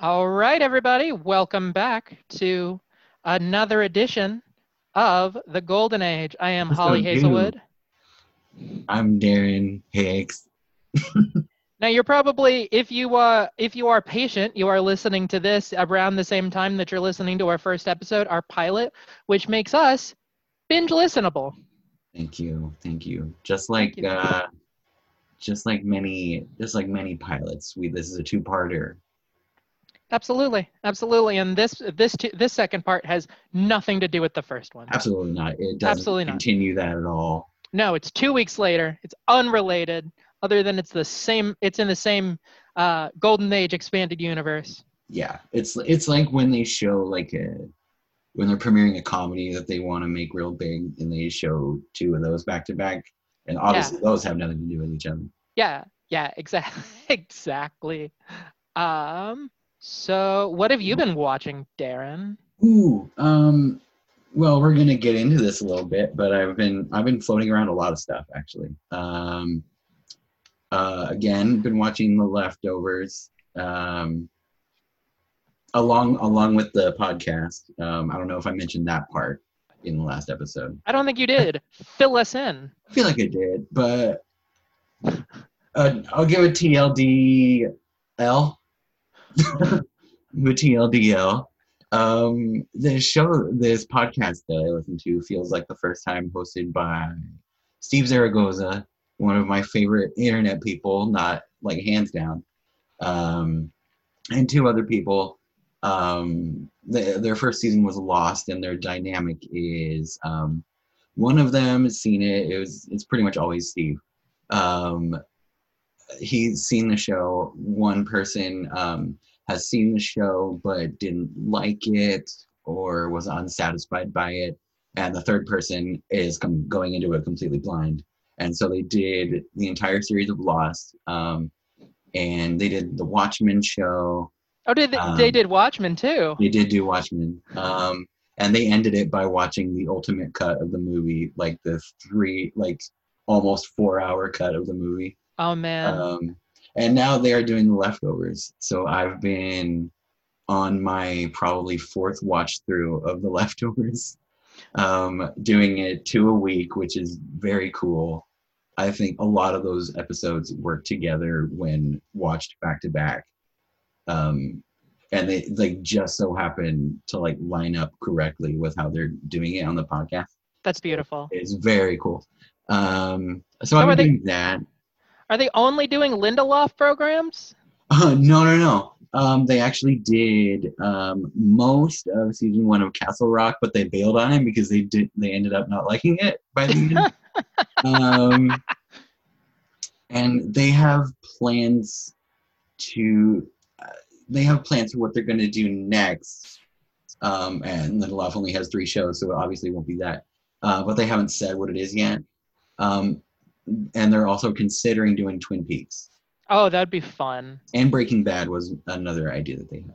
All right, everybody, welcome back to another edition of the Golden Age. I am What's Holly? Hazelwood. I'm Darren Hicks. Now, you're probably, if you uh, if you are patient, you are listening to this around the same time that you're listening to our first episode, our pilot, which makes us binge listenable. Thank you, thank you. Just like you. uh, just like many, just like many pilots, we this is a two-parter. Absolutely, absolutely. And this this this second part has nothing to do with the first one. Absolutely not. It doesn't Absolutely not. continue that at all. No, it's two weeks later. It's unrelated, other than it's the same. It's in the same uh, Golden Age expanded universe. Yeah, it's it's like when they show like a when they're premiering a comedy that they want to make real big, and they show two of those back to back, and obviously those have nothing to do with each other. Yeah, yeah, exactly, exactly. Um, so what have you been watching, Darren? Ooh, um, well, we're gonna get into this a little bit, but I've been I've been floating around a lot of stuff actually. Um, uh, again, been watching The Leftovers, um, along along with the podcast. Um, I don't know if I mentioned that part in the last episode. I don't think you did. Fill us in. I feel like I did, but uh, I'll give it TLDL. TLDL. Um, this show, this podcast that I listen to feels like the first time hosted by Steve Zaragoza, one of my favorite internet people, not like hands down, um, and two other people. Um, the, their first season was Lost, and their dynamic is um, one of them has seen it. It was it's pretty much always Steve. Um, he's seen the show. One person um, has seen the show but didn't like it or was unsatisfied by it, and the third person is com- going into it completely blind. And so they did the entire series of Lost, um, and they did the Watchmen show. Oh, did they, they Um, did Watchmen too? They did do Watchmen, um, and they ended it by watching the ultimate cut of the movie, like the three, like almost four-hour cut of the movie. Oh man. Um, and now they are doing the leftovers. So I've been on my probably fourth watch through of the leftovers, um, doing it two a week, which is very cool. I think a lot of those episodes work together when watched back to back. Um, and they like just so happen to like line up correctly with how they're doing it on the podcast. That's beautiful. It's very cool. Um, so So I'm they- doing that. Are they only doing Lindelof programs? Uh, no, no, no. Um, they actually did um, most of season one of Castle Rock, but they bailed on it because they did. They ended up not liking it by the end. um, and they have plans to. Uh, they have plans for what they're going to do next. Um, and Lindelof only has three shows, so it obviously won't be that. Uh, but they haven't said what it is yet. Um, and they're also considering doing Twin Peaks Oh, that'd be fun. and Breaking Bad was another idea that they had.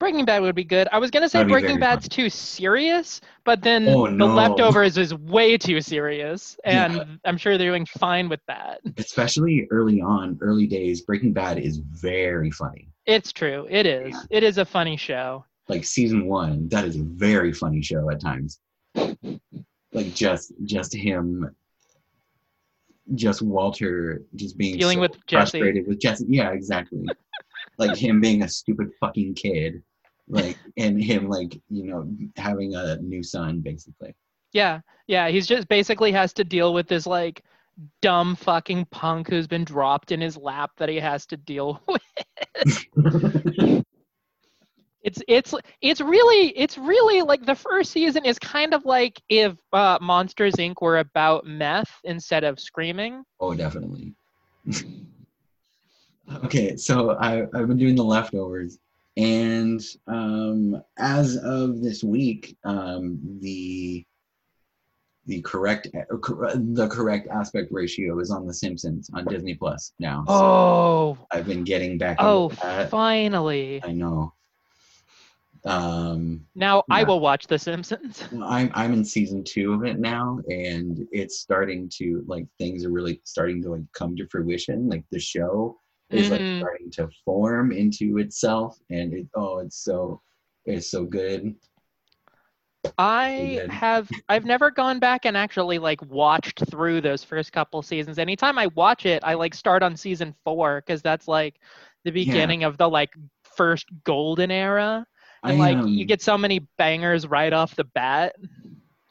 Breaking Bad would be good. I was gonna say Breaking Bad's too serious, but then Oh, The. Leftovers is way too serious, and Yeah. I'm sure they're doing fine with that. Especially early on, early days, Breaking Bad is very funny. It's true. It is. It is a funny show. Like season one, that is a very funny show at times. Like just just him, just Walter, just being Dealing so with Jesse. frustrated with Jesse. Yeah, exactly. like him being a stupid fucking kid, like and him like you know having a new son basically. Yeah, yeah. He's just basically has to deal with this like dumb fucking punk who's been dropped in his lap that he has to deal with. It's it's it's really it's really like the first season is kind of like if uh, Monsters Inc. were about meth instead of screaming. Oh, definitely. okay, so I, I've been doing the leftovers, and um, as of this week, um, the the correct uh, the correct aspect ratio is on The Simpsons on Disney Plus now. So Oh, I've been getting back. oh, finally! I know. Um, Now I will watch The Simpsons. I'm I'm in season two of it now, and it's starting to like things are really starting to like come to fruition. Like the show is like Mhm. starting to form into itself, and it oh, it's so it's so good. I good. have I've never gone back and actually like watched through those first couple seasons. Anytime I watch it, I like start on season 4 cuz that's like the beginning of the like first golden era. And like you um, get so many bangers right off the bat.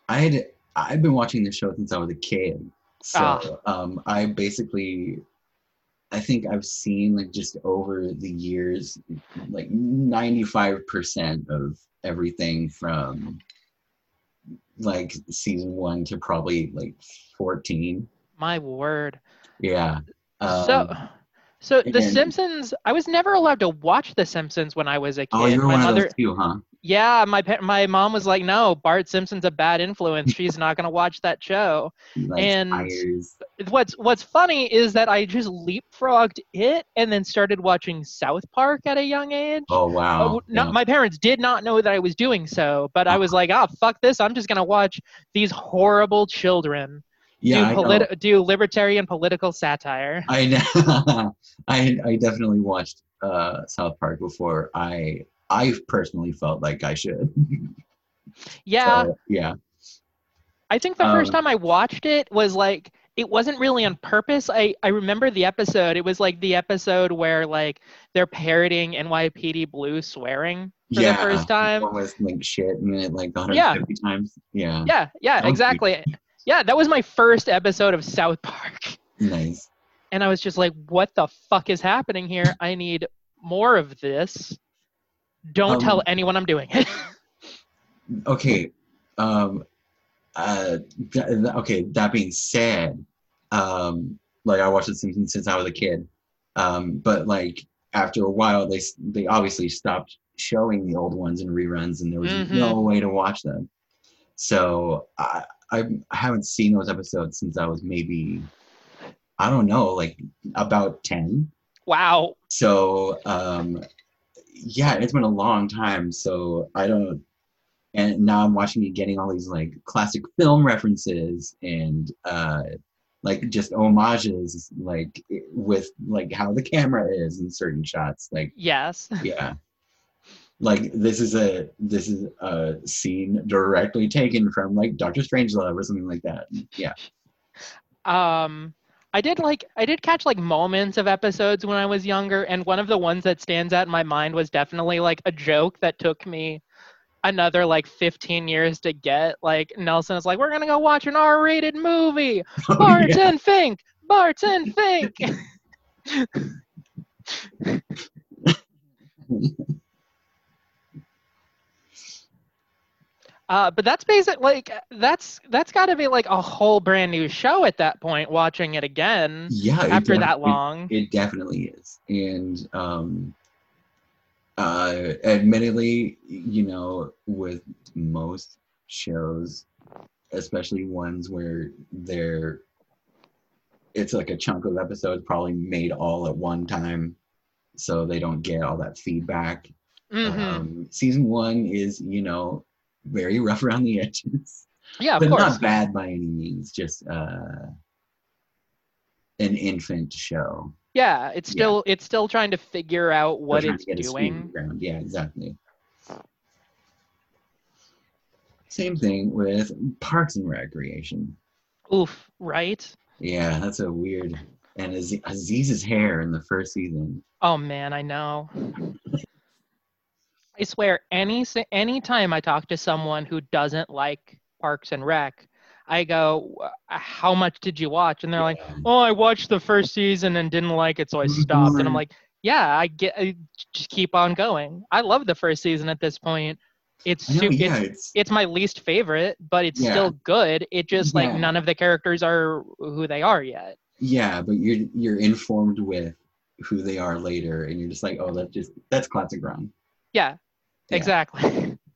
I had I've been watching the show since I was a kid. So Ah. um, I basically I think I've seen like just over the years like 95% of everything from like season 1 to probably like 14. My word. Yeah. so So The Simpsons, I was never allowed to watch The Simpsons when I was a kid. oh, you were my one mother of those too, huh? Yeah, my my mom was like, "No, Bart Simpson's a bad influence. She's not going to watch that show." And- tires. what's what's funny is that I just leapfrogged it and then started watching South Park at a young age. Oh wow. Oh, no, Yeah. my parents did not know that I was doing so, but I was like, "Ah, fuck this! I'm just gonna watch these horrible children yeah, do politi- do libertarian political satire." I know. I I definitely watched uh, South Park before. I I personally felt like I should. Yeah, So, yeah. I think the first um, time I watched it was like it wasn't really on purpose. I I remember the episode. It was like the episode where like they're parroting NYPD Blue swearing for yeah. the first time. Almost like shit and it like 150 Yeah. times. Yeah. Yeah, yeah, was exactly. Yeah, that was my first episode of South Park. Nice. And I was just like, what the fuck is happening here? I need more of this. Don't Um, tell anyone I'm doing it. Okay. Um. Uh. th- okay. That being said, um, like I watched The Simpsons since I was a kid, um, but like after a while, they they obviously stopped showing the old ones and reruns, and there was Mhm. no way to watch them. So I I haven't seen those episodes since I was maybe I don't know, like about ten. wow. So um, yeah, it's been a long time. So I don't. And now I'm watching it, getting all these like classic film references and uh, like just homages, like with like how the camera is in certain shots. Like Yes. yeah, like this is a this is a scene directly taken from like Doctor Strangelove or something like that. Yeah. Um I did like I did catch like moments of episodes when I was younger, and one of the ones that stands out in my mind was definitely like a joke that took me another like 15 years to get. Like Nelson is like, "We're gonna go watch an R-rated movie. Oh, Barton Fink, Barton Fink." Uh, but that's basic. Like that's that's got to be like a whole brand new show at that point. Watching it again yeah. after def- that long. It definitely is. And um uh admittedly, you know, with most shows, especially ones where they're it's like a chunk of episodes probably made all at one time so they don't get all that feedback. Mhm. Um season 1 is, you know, very rough around the edges yeah, of but course. not bad by any means. Just uh, an infant show. Yeah, it's Yeah. still it's still trying to figure out what it's to get its feet on doing. Yeah, exactly. Same thing with Parks and Recreation. Oof, right? Yeah, that's a weird. And Aziz, Aziz's hair in the first season. Oh man, I know. I swear, any any time I talk to someone who doesn't like Parks and Rec, I go, "Uh, "How much did you watch?" And they're like, "Oh, I watched the first season and didn't like it, so I stopped." And I'm like, "Yeah, I get. I just keep on going. I love the first season at this point. It's know, su- yeah, it's it's, it's my least favorite, but it's Yeah. still good. It just like Yeah. none of the characters are who they are yet. yeah, but you're you're informed with who they are later, and you're just like, oh, that's just that's classic Ron. Yeah, Yeah. exactly.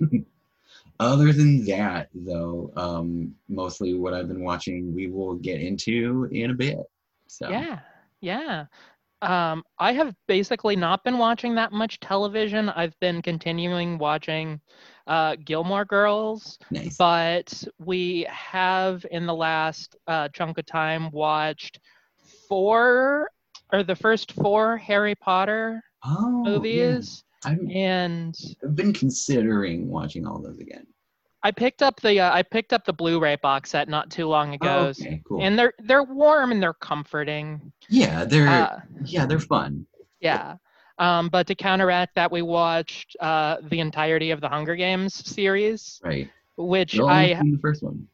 Other than that, though, um, mostly what I've been watching, we will get into in a bit. So Yeah, yeah. Um, I have basically not been watching that much television. I've been continuing watching uh, Gilmore Girls, nice. but we have in the last uh, chunk of time watched four or the first four Harry Potter Oh, movies, I've and I've been considering watching all those again. I picked up the uh, I picked up the Blu-ray box set not too long ago, Oh, okay, cool. and they're they're warm and they're comforting. yeah, they're Uh, yeah, they're fun. yeah. Um, but to counteract that, we watched uh, the entirety of the Hunger Games series, Right. which I seen the first one.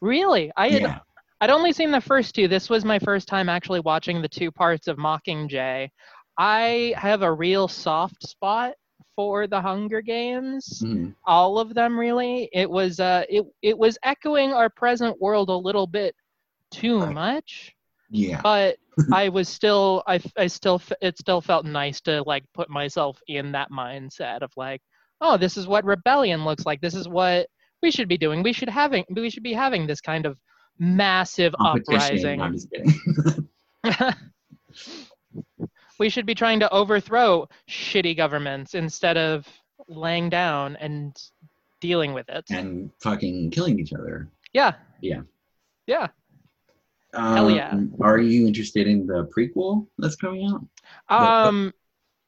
really I had Yeah. I'd only seen the first two. This was my first time actually watching the two parts of Mockingjay. I have a real soft spot for the Hunger Games. Mhm. All of them really. It was uh it it was echoing our present world a little bit too Right. much, Yeah. but I was still I I still it still felt nice to like put myself in that mindset of like, oh, this is what rebellion looks like. This is what we should be doing. We should having we should be having this kind of massive uprising. I'm just kidding. we should be trying to overthrow shitty governments instead of laying down and dealing with it. and fucking killing each other. Yeah. Yeah. Yeah. Um, Hell yeah. Are you interested in the prequel that's coming out? Um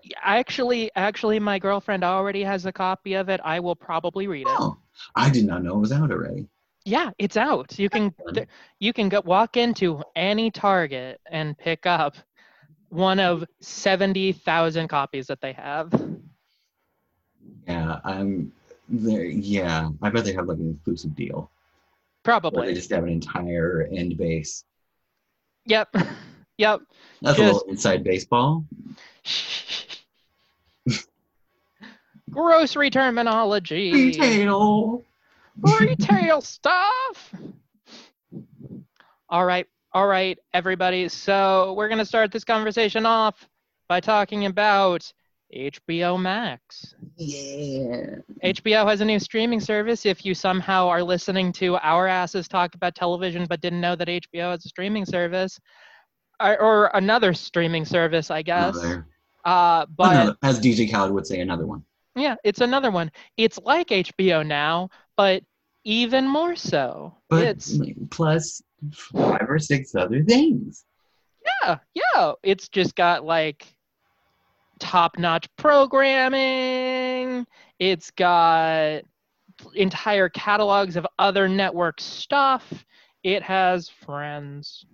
yeah, actually actually my girlfriend already has a copy of it. I will probably read it. Oh, I did not know it was out already. Yeah, it's out. You can th- you can go walk into any Target and pick up one of 70,000 copies that they have. Yeah, I'm there. Yeah, I bet they have like an exclusive deal where they just have an entire end base. Yep. yep. That's a little inside baseball. Grocery terminology. Retail. Retail stuff. All right. All right, everybody. So we're going to start this conversation off by talking about HBO Max. Yeah. HBO has a new streaming service. If you somehow are listening to our asses talk about television but didn't know that HBO has a streaming service, or, or another streaming service, I guess. Another, Uh, but another, as DJ Khaled would say, another one. yeah, it's another one. It's like HBO now, but even more so. But it's plus five or six other things. yeah, yeah. It's just got like top-notch programming. It's got entire catalogs of other network stuff. It has friends.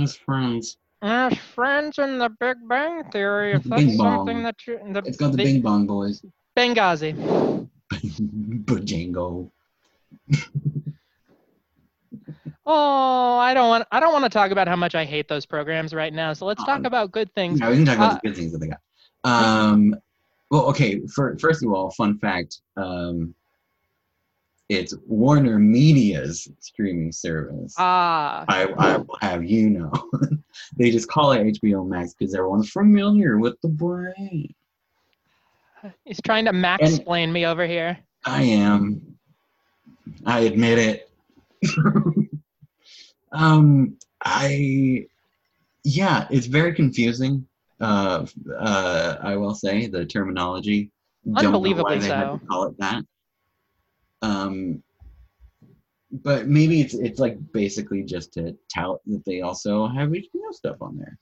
As friends. There's friends in the Big Bang Theory. If Bing that's bong. something that you the, It's got the the- Bing Bong Boys. Benghazi. Bajango. Oh, I don't want. I don't want to talk about how much I hate those programs right now. So let's talk Um, about good things. Yeah, we can talk about Uh, the good things that they got. Um, well, okay. For, first of all, fun fact. Um, it's Warner Media's streaming service. Ah, I, I will have you know. they just call it HBO Max because everyone's familiar with the brand. he's trying to max explain me over here. I am. I admit it. um, I, yeah, it's very confusing. Uh, uh, I will say the terminology. Don't know why Unbelievably they had so. to call it that. Um, but maybe it's it's like basically just to tout that they also have HBO stuff on there.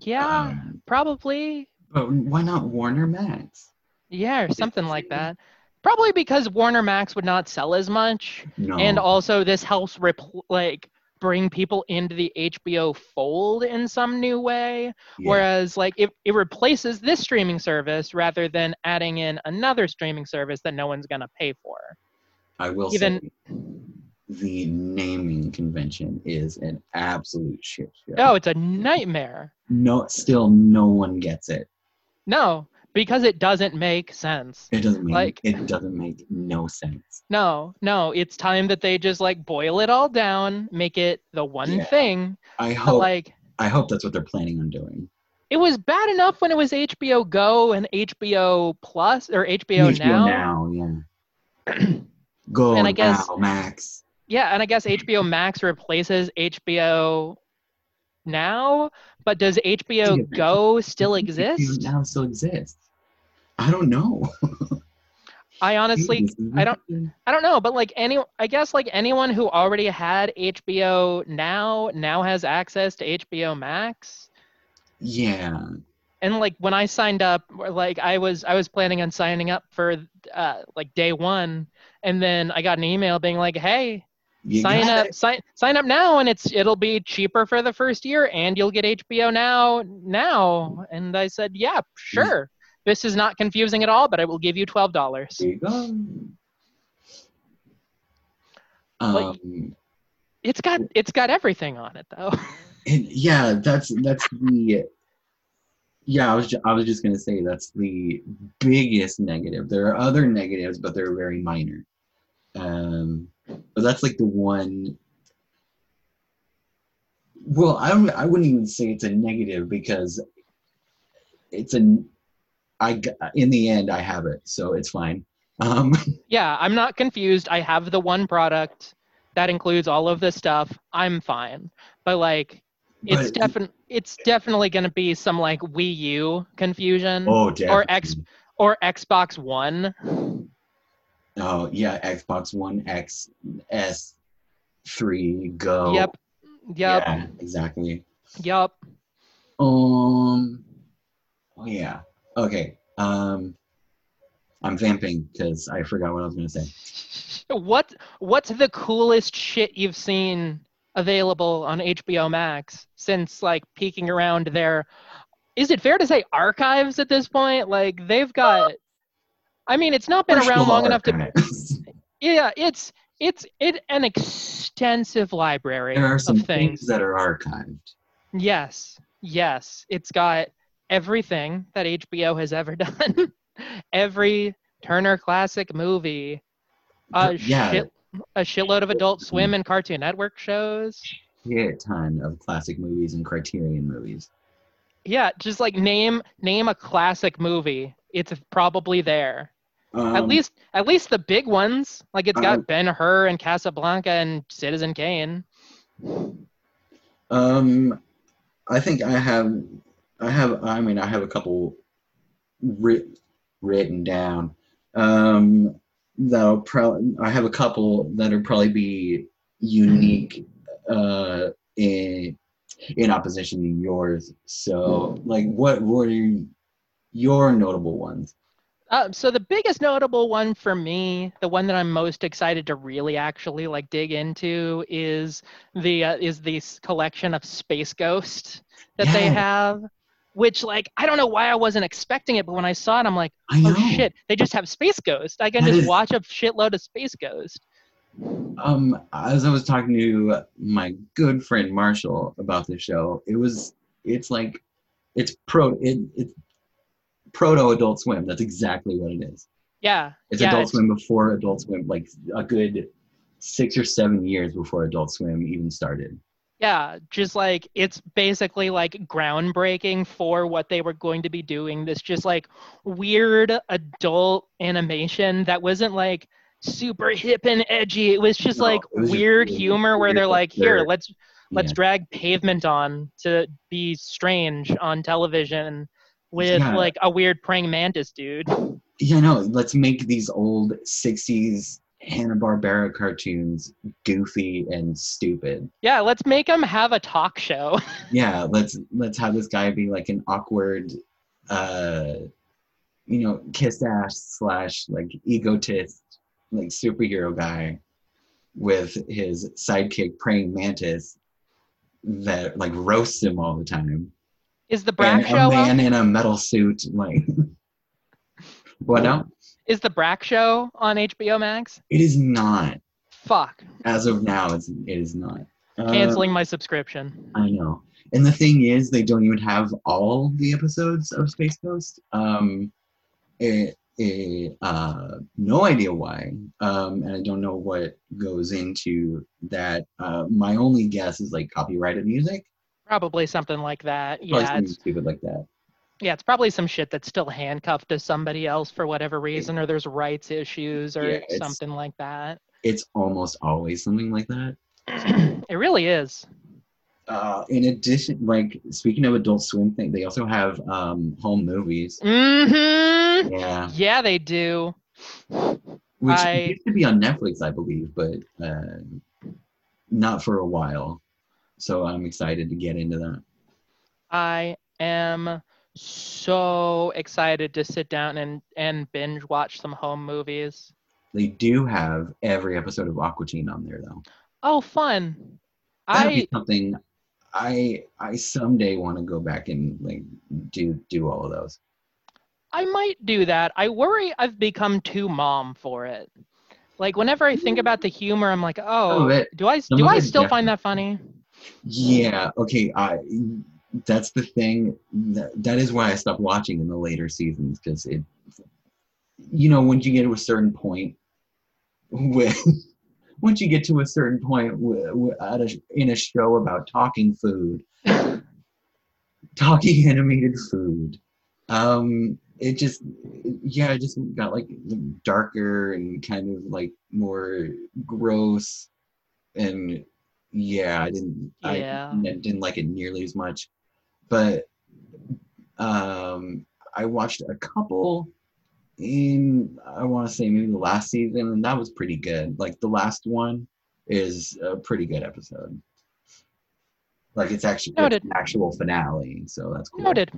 Yeah, Um, probably. but why not Warner Max? Yeah, or something like that. Probably because Warner Max would not sell as much, No. and also this helps repl- like bring people into the HBO fold in some new way. Yeah. Whereas like it, it replaces this streaming service rather than adding in another streaming service that no one's gonna pay for. I will Even- say the naming convention is an absolute shit show. Oh, it's a nightmare. No, still no one gets it. No, because it doesn't make sense. It doesn't make Like- it doesn't make no sense. No, no, it's time that they just like boil it all down, make it the one Yeah. thing. I hope like I hope that's what they're planning on doing. it was bad enough when it was HBO Go and HBO Plus or HBO, now. Now, yeah. Go And I guess- now, Max. Yeah, and I guess HBO Max replaces HBO now, but does HBO Go still exist? HBO? Now still exists. I don't know. I honestly I don't- I don't know, but like any I guess like anyone who already had HBO now now has access to HBO Max. Yeah. And like when I signed up, like I was I was planning on signing up for uh, like day one, and then I got an email being like, "Hey, You sign up, it. sign sign up now, and it's it'll be cheaper for the first year, and you'll get HBO now now." And I said, "Yeah, sure. This is not confusing at all, but I will give you twelve dollars." There you go. Um, It's got it's got everything on it though. and yeah, that's that's the yeah. I was ju- I was just gonna say that's the biggest negative. There are other negatives, but they're very minor. Um, but that's like the one. Well, I I wouldn't even say it's a negative because it's an I in the end I have it, so it's fine. Um, yeah, I'm not confused. I have the one product that includes all of this stuff. I'm fine. But like it's definitely it's definitely going to be some like Wii U confusion oh, or. X or Xbox One. Oh yeah, Xbox One X S three go. Yep. Yep. Yeah, exactly. Yep. Um. Oh yeah. Okay. Um. I'm vamping because I forgot what I was gonna say. What what's the coolest shit you've seen available on HBO Max since like peeking around their is it fair to say archives at this point? Like they've got I mean it's not been around long enough to yeah, it's it's it an extensive library there are some of things. things that are archived. Yes. Yes. It's got everything that HBO has ever done. Every Turner Classic movie. A Yeah. shit a shitload of Adult Swim and Cartoon Network shows. Yeah, a ton of classic movies and Criterion movies. Yeah, just like name name a classic movie. It's probably there. at Um, least at least the big ones. Like it's got um, Ben Hur and Casablanca and Citizen Kane. Um, I think I have, I have. I mean, I have a couple writ, written down. Um, that'll probably. I have a couple that'll probably be unique. Uh, in in opposition to yours. So, like, what were your notable ones? Uh, so the biggest notable one for me, the one that I'm most excited to really actually like dig into, is the uh, is this collection of Space Ghost that they have. Which like I don't know why I wasn't expecting it, but when I saw it, I'm like, oh shit, they just have Space Ghost. I can That just is- watch a shitload of Space Ghost. Um, as I was talking to my good friend Marshall about the show, it was it's like it's pro it, it's proto Adult Swim. That's exactly what it is. Yeah, It's yeah, Adult it's- Swim before Adult Swim, like a good six or seven years before Adult Swim even started. Yeah, just like it's basically like groundbreaking for what they were going to be doing. This just like weird adult animation that wasn't like super hip and edgy. It was just No, like was weird really humor where they're like, here, let's let's Yeah. drag pavement on to be strange on television with Yeah. like a weird praying mantis dude. Yeah, no, let's make these old '60s Hanna Barbera cartoons goofy and stupid. Yeah, let's make him have a talk show. yeah let's let's have this guy be like an awkward uh you know kiss ass slash like egotist like superhero guy with his sidekick praying mantis that like roasts him all the time Is the Brak and show a up? man in a metal suit like what now Is the Brak show on HBO Max? it is not Fuck. as of now it's it is not Uh, Canceling my subscription. I know. And the thing is, they don't even have all the episodes of Space Ghost. Um, it, it, uh, no idea why. Um, and I don't know what goes into that. Uh, my only guess is like copyrighted music. Probably something like that. Probably Yeah, something stupid like that. Yeah, it's probably some shit that's still handcuffed to somebody else for whatever reason, or there's rights issues or Yeah, something like that. It's almost always something like that. it really is. Uh, in addition, like speaking of Adult Swim thing, they also have um, home movies. Mm-hmm. Yeah, Yeah, they do. which I- used to be on Netflix, I believe, but uh, not for a while. So I'm excited to get into that. I am so excited to sit down and and binge watch some home movies. They do have every episode of Aqua Teen on there though. Oh, fun! That'd I be something I I someday want to go back and like do do all of those. I might do that. I worry I've become too mom for it. Like whenever I think about the humor, I'm like, oh, oh do I some do I still find that funny? Yeah, okay. I that's the thing. That, that is why I stopped watching in the later seasons because it, you know, once you get to a certain point, when once you get to a certain point w- w- at a, in a show about talking food, talking animated food, um, it just yeah, it just got like darker and kind of like more gross and yeah, I didn't Yeah. I didn't like it nearly as much. But um I watched a couple in I want to say maybe the last season and that was pretty good. Like the last one is a pretty good episode. Like it's actually it's Noted. an actual finale, so that's cool. Noted.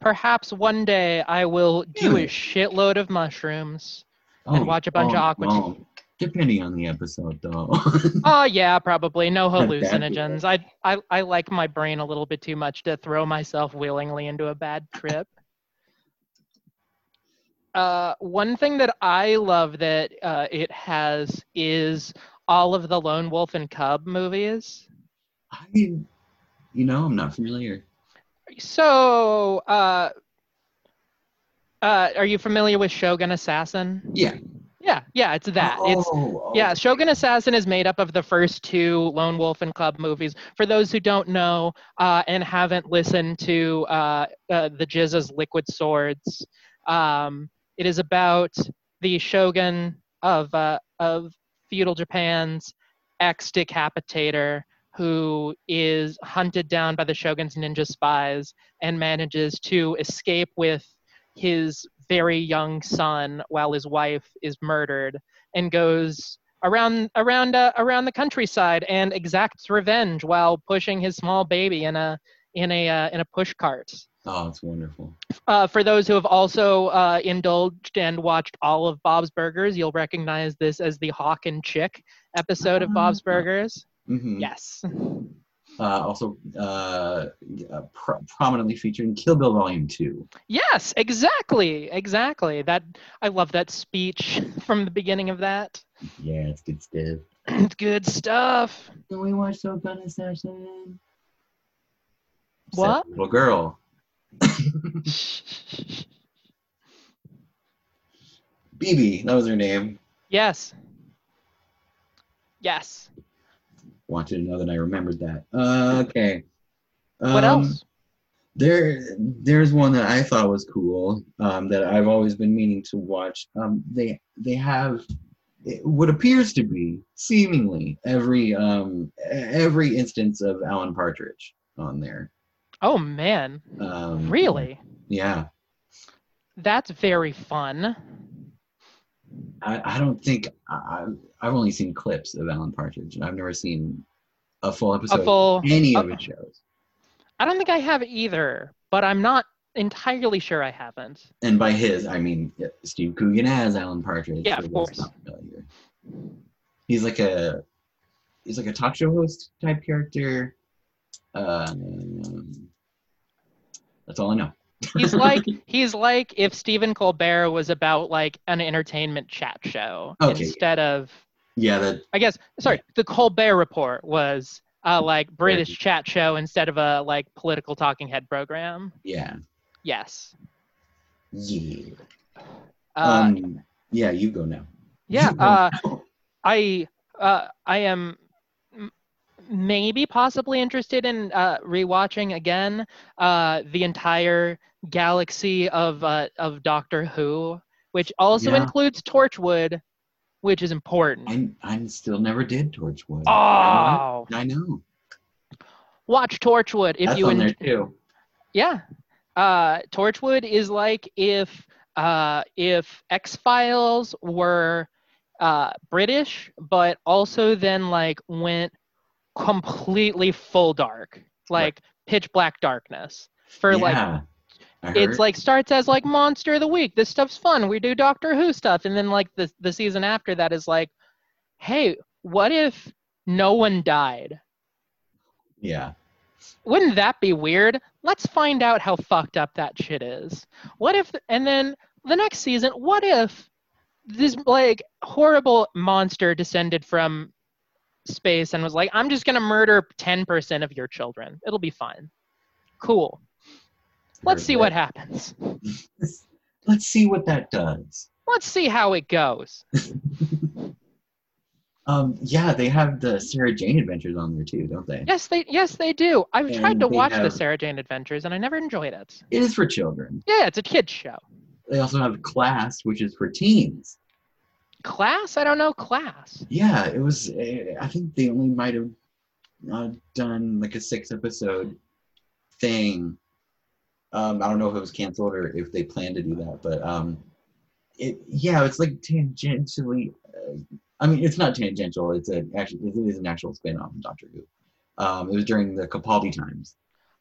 Perhaps one day I will do a shitload of mushrooms. and watch a bunch of Aqua oh, Depending on the episode, though. Oh yeah, probably no hallucinogens. I, I I like my brain a little bit too much to throw myself willingly into a bad trip. Uh, one thing that I love that uh, it has is all of the Lone Wolf and Cub movies. I, you know, I'm not familiar. So, uh, uh, are you familiar with Shogun Assassin? Yeah. Yeah, yeah, it's that. It's Oh, Yeah, Shogun Assassin is made up of the first two Lone Wolf and Cub movies. For those who don't know uh, and haven't listened to uh, uh, the GZA's Liquid Swords, um, it is about the Shogun of uh, of feudal Japan's ex decapitator who is hunted down by the Shogun's ninja spies and manages to escape with his very young son while his wife is murdered and goes around around uh, around the countryside and exacts revenge while pushing his small baby in a in a uh, in a push cart. Oh, it's wonderful. Uh, for those who have also uh, indulged and watched all of Bob's Burgers, you'll recognize this as the Hawk and Chick episode of Bob's Ah. Burgers. hmm Yes. Uh, also, uh, uh, pro- prominently featured in Kill Bill Volume Two. Yes, exactly. Exactly. That I love that speech from the beginning of that. Yeah, it's good stuff. It's good stuff. Can we watch Shogun Assassin? What? Said the Little girl. BB, that was her name. yes. Yes. To know that I remembered that. Uh, okay. What Um, else? There, there's one that I thought was cool um, that I've always been meaning to watch. Um, they they have it- what appears to be seemingly every um, every instance of Alan Partridge on there. Oh man. Um, Really? Yeah. That's very fun. I, I don't think I, I've only seen clips of Alan Partridge. I've never seen a full episode A full of any of his shows. I don't think I have either, but I'm not entirely sure I haven't. And by his, I mean yeah, Steve Coogan as Alan Partridge. Yeah, of course. He's like a he's like a talk show host type character. Um, that's all I know. He's like he's like if Stephen Colbert was about like an entertainment chat show Okay. instead of Yeah, that I guess sorry, the Colbert Report was uh, like British chat show instead of a like political talking head program. yeah. Yes. Yeah. Uh, um yeah, you go now. yeah. Go Uh, now. I uh, I am maybe possibly interested in uh, rewatching again uh, the entire galaxy of uh, of Doctor Who, which also Yeah. includes Torchwood, which is important. I I still never did Torchwood. Oh, I know. watch Torchwood if That's you on there too. yeah. Uh, Torchwood is like if uh, if X Files were uh, British, but also then like went completely full dark, like pitch black darkness for like yeah, I it's like starts as like monster of the week. This stuff's fun. We do doctor who stuff. And then like the the season after that is like hey what if no one died? Yeah, wouldn't that be weird? Let's find out how fucked up that shit is. What if and then the next season what if this like horrible monster descended from space and was like i'm just gonna murder 10% of your children it'll be fine cool let's see what happens Let's see what that does. let's see how it goes Um, yeah, they have the Sarah Jane Adventures on there too, don't they? yes they yes they do i've tried to watch the sarah jane adventures and i never enjoyed it It is for children. yeah it's a kids show They also have Class, which is for teens. Class i don't know class Yeah, it was. uh, I think they only might have uh, done like a six episode thing. Um, I don't know if it was canceled or if they planned to do that, but um, it yeah, it's like tangentially. Uh, I mean, it's not tangential. It's a actually it is an actual spin off of Doctor Who. Um, it was during the Capaldi times.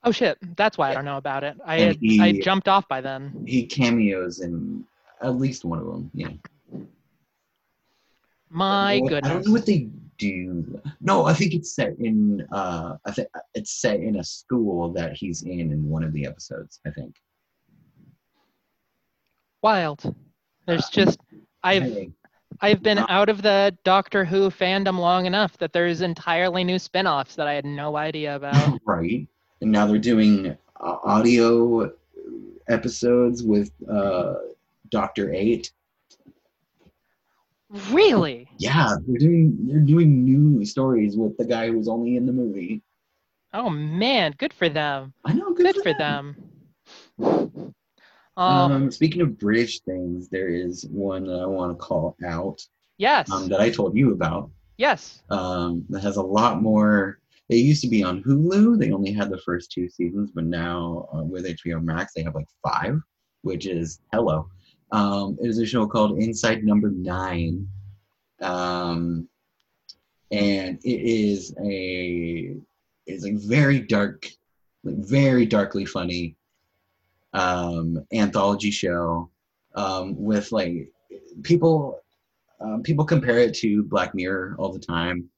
oh shit that's why i don't know about it i had i jumped off by then He cameos in at least one of them. Yeah. My Well, I goodness don't know what they do. No, I think it's set in. Uh, I think it's set in a school that he's in in one of the episodes. I think. wild there's just i've Hey, I've been Uh, out of the Doctor Who fandom long enough that there's entirely new spin-offs that I had no idea about. right, and now they're doing uh, audio episodes with uh, Doctor Eight. Really? Yeah, they're doing they're doing new stories with the guy who's only in the movie. Oh man, good for them. I know, good, Good for them. Um, Um, speaking of British things, there is one that I want to call out yes, um, that I told you about. yes. um, that has a lot more. It used to be on Hulu. They only had the first two seasons, but now uh, with HBO Max, they have like five, which is hello. Um, it is a show called Inside Number Nine, um, and it is a it's like very dark, like very darkly funny um, anthology show um, with like people um, people compare it to Black Mirror all the time.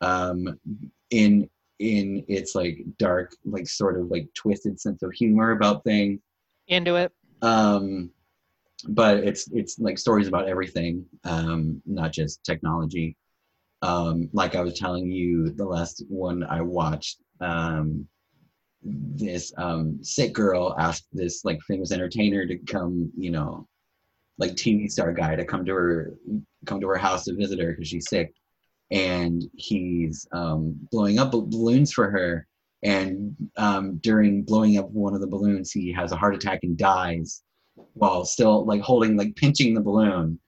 Um, in in its like dark, like sort of like twisted sense of humor about things. Into it. Um, but it's it's like stories about everything, um, not just technology. Um, like I was telling you, the last one I watched, um, this um, sick girl asked this like famous entertainer to come, you know, like TV star guy to come to her come to her house to visit her because she's sick, and he's um, blowing up balloons for her. And um, during blowing up one of the balloons, he has a heart attack and dies while still like holding like pinching the balloon.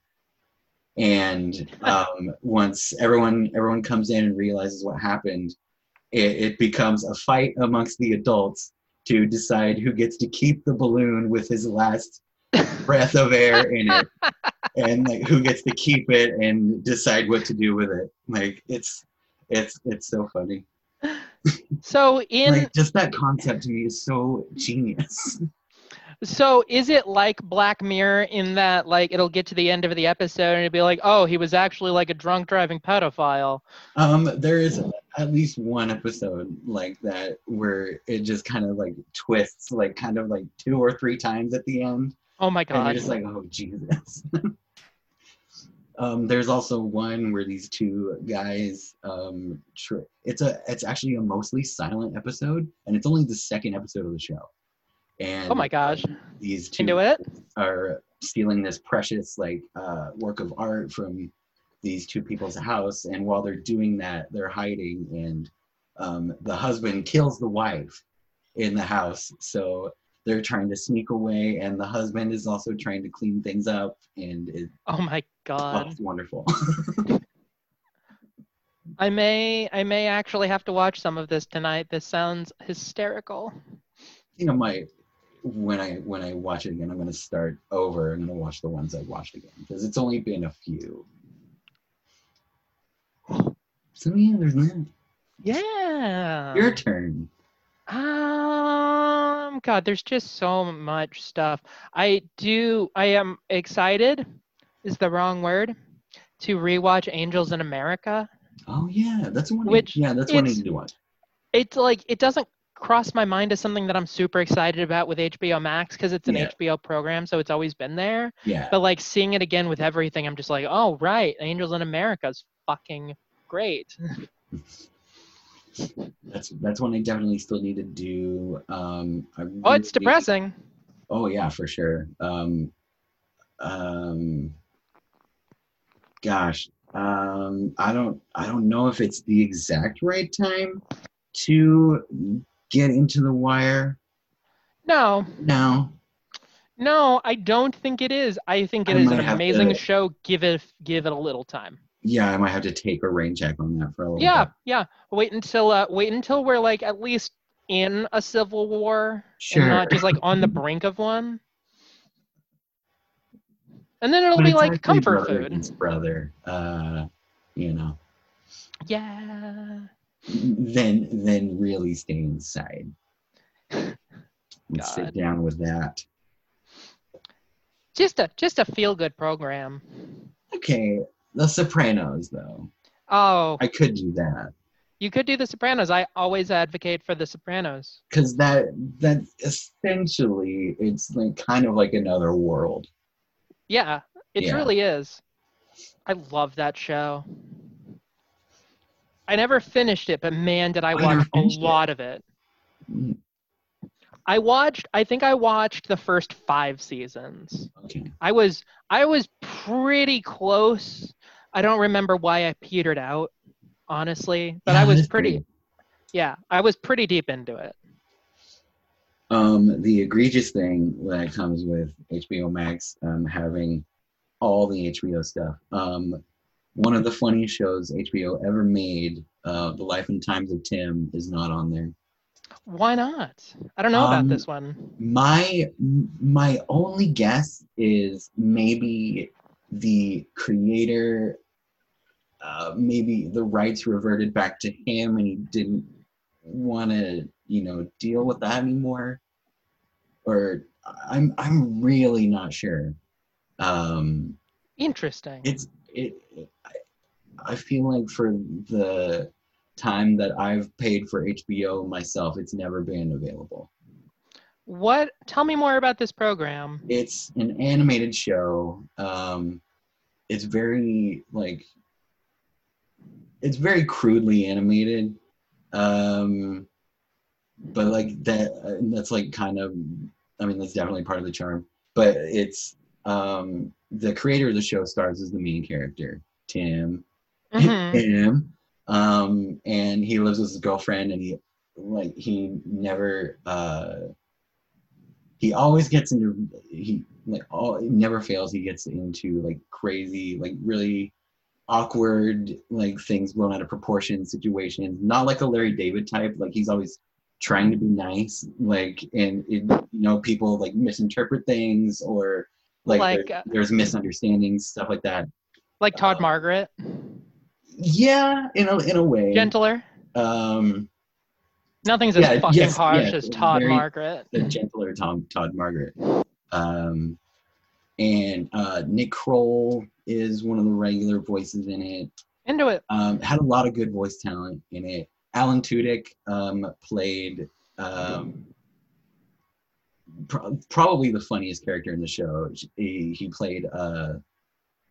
And um, once everyone everyone comes in and realizes what happened, it, it becomes a fight amongst the adults to decide who gets to keep the balloon with his last breath of air in it and like who gets to keep it and decide what to do with it. Like it's it's it's so funny. So in like just that concept to me is so genius so is it like Black Mirror in that like it'll get to the end of the episode and it'll be like, oh, he was actually like a drunk driving pedophile. um there is at least one episode like that where it just kind of like twists like kind of like two or three times at the end Oh my and you're god. just like oh jesus um there's also one where these two guys um tr- it's a it's actually a mostly silent episode and it's only the second episode of the show and Oh my gosh. these two Into it? are stealing this precious like uh work of art from these two people's house and while they're doing that they're hiding and um the husband kills the wife in the house so they're trying to sneak away and the husband is also trying to clean things up and it, Oh my god. it's wonderful I may I may actually have to watch some of this tonight. This sounds hysterical. I think I might when I when I watch it again, I'm gonna start over. I'm gonna watch the ones I watched again because it's only been a few. So yeah, there's that. Yeah. Your turn. Um, God, there's just so much stuff. I do. I am excited. Is the wrong word to rewatch Angels in America. Oh yeah, that's one. Which yeah, that's one I need to watch. It's like it doesn't cross my mind as something that I'm super excited about with HBO Max because it's an Yeah. HBO program, so it's always been there. Yeah, But like seeing it again with everything, I'm just like, oh right, Angels in America is fucking great. that's that's one I definitely still need to do. Um, I Oh, it's depressing. Oh yeah, for sure. Um, um, gosh, um, I don't, I don't know if it's the exact right time to get into the wire No, No. no, I don't think it is. I think it I is an amazing to- show. Give it, give it a little time. Yeah, I might have to take a rain check on that for a little Yeah, bit. yeah. Wait until, uh, wait until we're like at least in a civil war Sure. and not just like on the brink of one. And then it'll But be like comfort brother food. brother. Uh, you know, Yeah. Then then really stay inside. And sit down with that. Just a just a feel good program. Okay, The Sopranos though. Oh, I could do that. you could do The Sopranos. I always advocate for The Sopranos. because that that essentially it's like kind of like another world Yeah, it Yeah. truly is. I love that show. I never finished it, but man, did I I watch a finished it. lot of it. I watched. I think I watched the first five seasons. okay I was I was pretty close. I don't remember why I petered out, honestly, but Yeah, I was pretty. good. Yeah, I was pretty deep into it. um the egregious thing that comes with hbo max um having all the hbo stuff um one of the funniest shows hbo ever made uh the life and times of tim is not on there Why not? I don't know about Um, this one. my my only guess is maybe the creator uh, maybe the rights reverted back to him and he didn't want to you know deal with that anymore or i'm i'm really not sure um Interesting. it's it, it I, I feel like for the time that i've paid for hbo myself it's never been available What? Tell me more about this program. it's an animated show um it's very like it's very crudely animated um but like that uh, that's like kind of i mean that's definitely part of the charm but it's um the creator of the show stars as the main character tim. Mhm. him um and he lives with his girlfriend and he like he never uh he always gets into he like all it never fails. He gets into like crazy like really awkward like things blown out of proportion situations. Not like a larry david type. Like he's always trying to be nice. Like and it, you know people like misinterpret things or like, Like, there- uh, there's misunderstandings stuff like that Like Todd uh, Margaret, yeah in a in a way gentler. um Nothing's yeah, as fucking yes, harsh yeah, as Todd very- Margaret. the gentler Tom Todd Margaret. Um, and uh, Nick Kroll is one of the regular voices in it. Into it. Um, had a lot of good voice talent in it. Alan Tudyk um, played um, pro- probably the funniest character in the show. He, he played uh,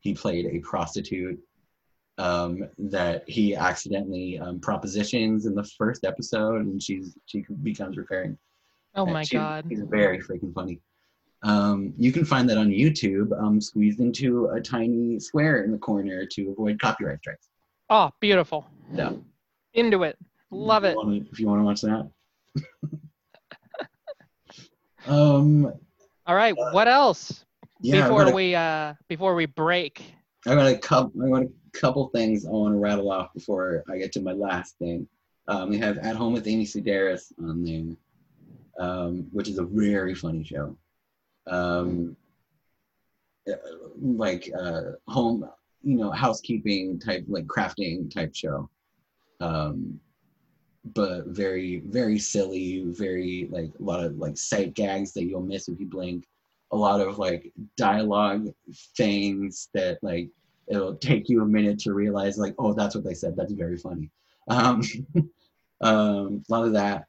he played a prostitute um, that he accidentally um, propositions in the first episode, and she's she becomes recurring. Oh my she's- god. He's very freaking funny. Um, you can find that on YouTube, um, squeezed into a tiny square in the corner to avoid copyright strikes. Oh, beautiful. Yeah. Into it. Love If it. wanna- if you want to watch that. um, All right. What else? yeah, before got, a, we uh before we break. I got a couple. I got a couple things I want to rattle off before I get to my last thing. Um, we have At Home with Amy Sedaris on there, um, which is a very funny show. Um, uh, like uh, home, you know, housekeeping type, like crafting type show. Um, but very very silly. Very like a lot of like sight gags that you'll miss if you blink. A lot of like dialogue things that like it'll take you a minute to realize like oh that's what they said. That's very funny. Um, um, a lot of that.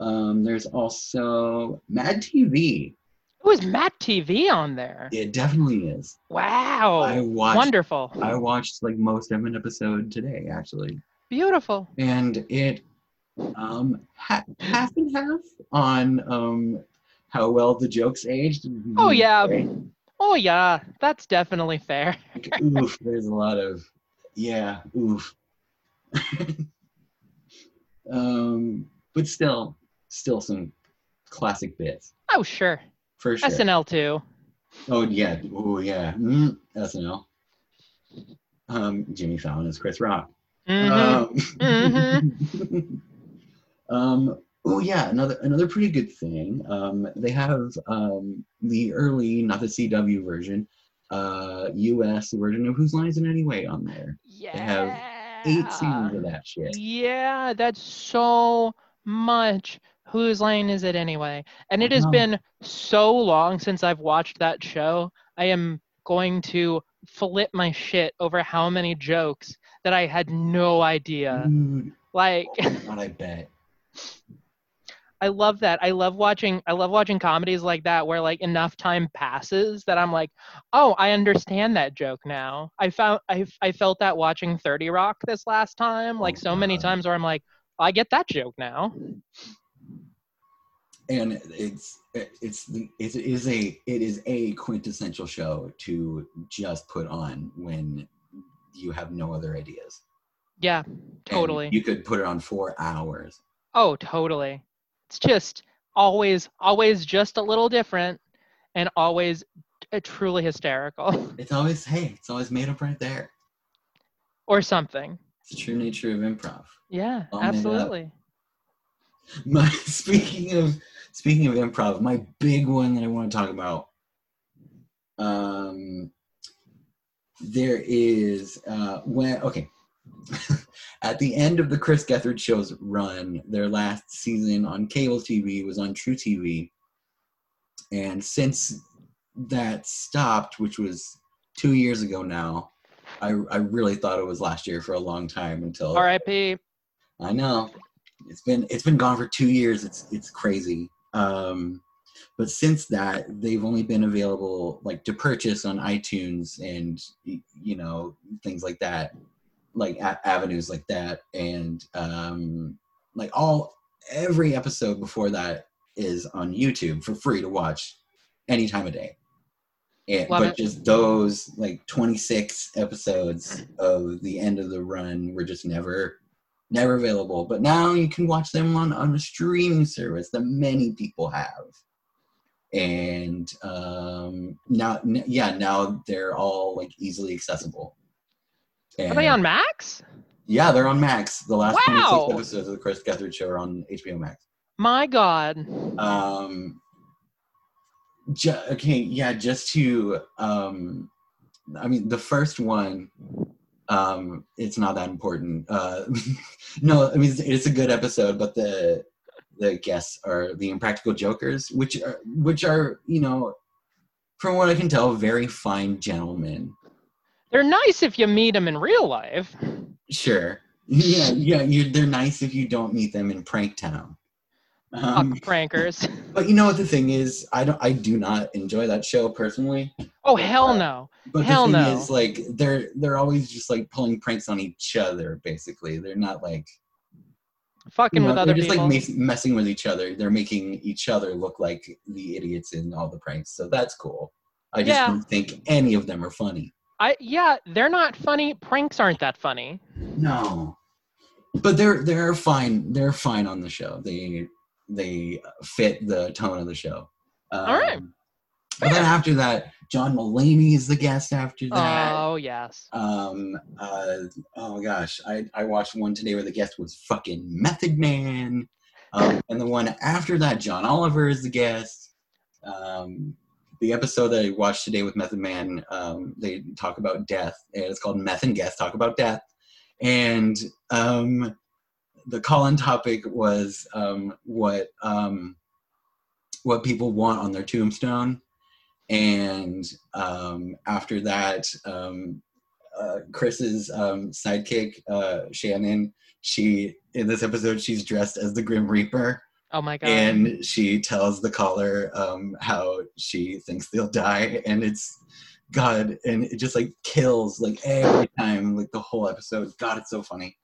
Um, there's also Mad TV. Who is Mad TV on there? It definitely is. Wow. I watched. Wonderful. I watched like most of an episode today, actually, Beautiful. and it um ha- half and half on um how well the jokes aged. Oh yeah. Oh yeah. That's definitely fair. Like, oof, there's a lot of yeah, oof. um, but still, still some classic bits Oh sure. for sure. SNL too. Oh yeah, oh yeah, mm, SNL. Um, Jimmy Fallon is Chris Rock. Mm-hmm. Um, um, oh yeah, another another pretty good thing. Um, they have um, the early, not the CW version, uh, US version of Whose Line Is It Anyway on there. yeah. have Eight seasons of that shit. Yeah, that's so much. Whose line is it anyway? And it has been so long since I've watched that show. I am going to flip my shit over how many jokes that I had no idea. Dude, Like oh God, I bet. I love that. I love watching I love watching comedies like that where like enough time passes that I'm like, "Oh, I understand that joke now." I found I I felt that watching 30 Rock this last time, like Oh, so many times where I'm like, "I get that joke now." and it's it's it is a it is a quintessential show to just put on when you have no other ideas. Yeah, And totally. you could put it on for hours. Oh, totally. It's just always always just a little different and always uh, truly hysterical It's always hey, it's always made up right there. or something. It's the true nature of improv. Yeah, All absolutely. My speaking of speaking of improv, my big one that I want to talk about. Um, there is uh, when okay. At the end of the Chris Gethard show's run, their last season on cable TV was on True TV, and since that stopped, which was two years ago now, I I really thought it was last year for a long time until R.I.P. I know. It's been it's been gone for two years. It's it's crazy. Um, but since that, they've only been available like to purchase on iTunes and you know things like that, like a- avenues like that, and um, like all every episode before that is on YouTube for free to watch any time of day. And, Love but it. just those like 26 episodes of the end of the run were just never never available but now you can watch them on on a streaming service that many people have and um now yeah now they're all like easily accessible Are they on Max? yeah they're on max the last Wow. 26 episodes of the chris gethard show are on hbo max My God. um ju- okay yeah just to um i mean the first one um it's not that important uh no i mean it's, it's a good episode but the the guests are the impractical jokers which are which are you know from what i can tell very fine gentlemen They're nice if you meet them in real life. sure yeah yeah you're, they're nice if you don't meet them in prank town um, prankers. but you know what the thing is i don't i do not enjoy that show personally Oh hell no. But Hell the thing no. is, like, they're they're always just like pulling pranks on each other. Basically, they're not like you Fucking know, with other just, people. they're just like mes- messing with each other. They're making each other look like the idiots in all the pranks. So that's cool. I just Yeah. don't think any of them are funny. I yeah, they're not funny. Pranks aren't that funny. No, but they're they're fine. They're fine on the show. They they fit the tone of the show. Um, All right. But then after that, John Mulaney is the guest. After that. Oh yes. um uh oh gosh i i watched one today where the guest was fucking method man um and the one after that john oliver is the guest um the episode that i watched today with method man um they talk about death and it's called meth and guest talk about death. And um the call-in topic was um, what um, what people want on their tombstone, and um, after that, um, uh, Chris's sidekick uh, Shannon, she in this episode she's dressed as the Grim Reaper, Oh my god. and she tells the caller um, how she thinks they'll die, and it's God, and it just like kills like every time, like the whole episode. God, it's so funny.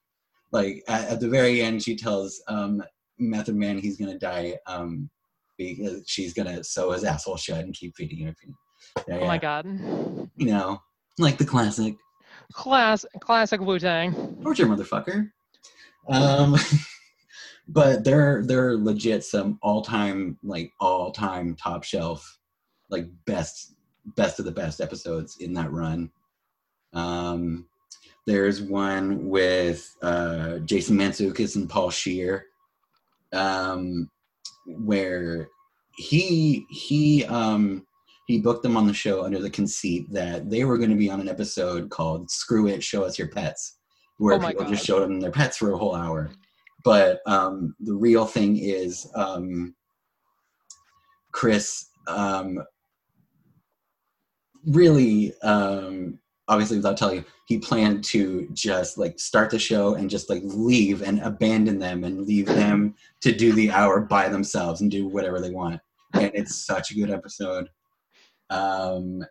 Like at, at the very end, she tells um, Method Man he's gonna die um, because she's gonna sew his asshole shut and keep feeding him. Yeah, oh my yeah. god. You know, like the classic Class classic Wu Tang. torture motherfucker. Um, but they're they're legit some all time like all time top shelf like best best of the best episodes in that run. Um, there's one with uh, Jason Mantzoukas and Paul Scheer, um, where he he um, he booked them on the show under the conceit that they were going to be on an episode called "Screw It, Show Us Your Pets," where Oh people just showed them their pets for a whole hour. But um, the real thing is um, Chris um, really um, obviously without telling you he planned to just like start the show and just like leave and abandon them and leave them to do the hour by themselves and do whatever they want. And it's such a good episode. Um,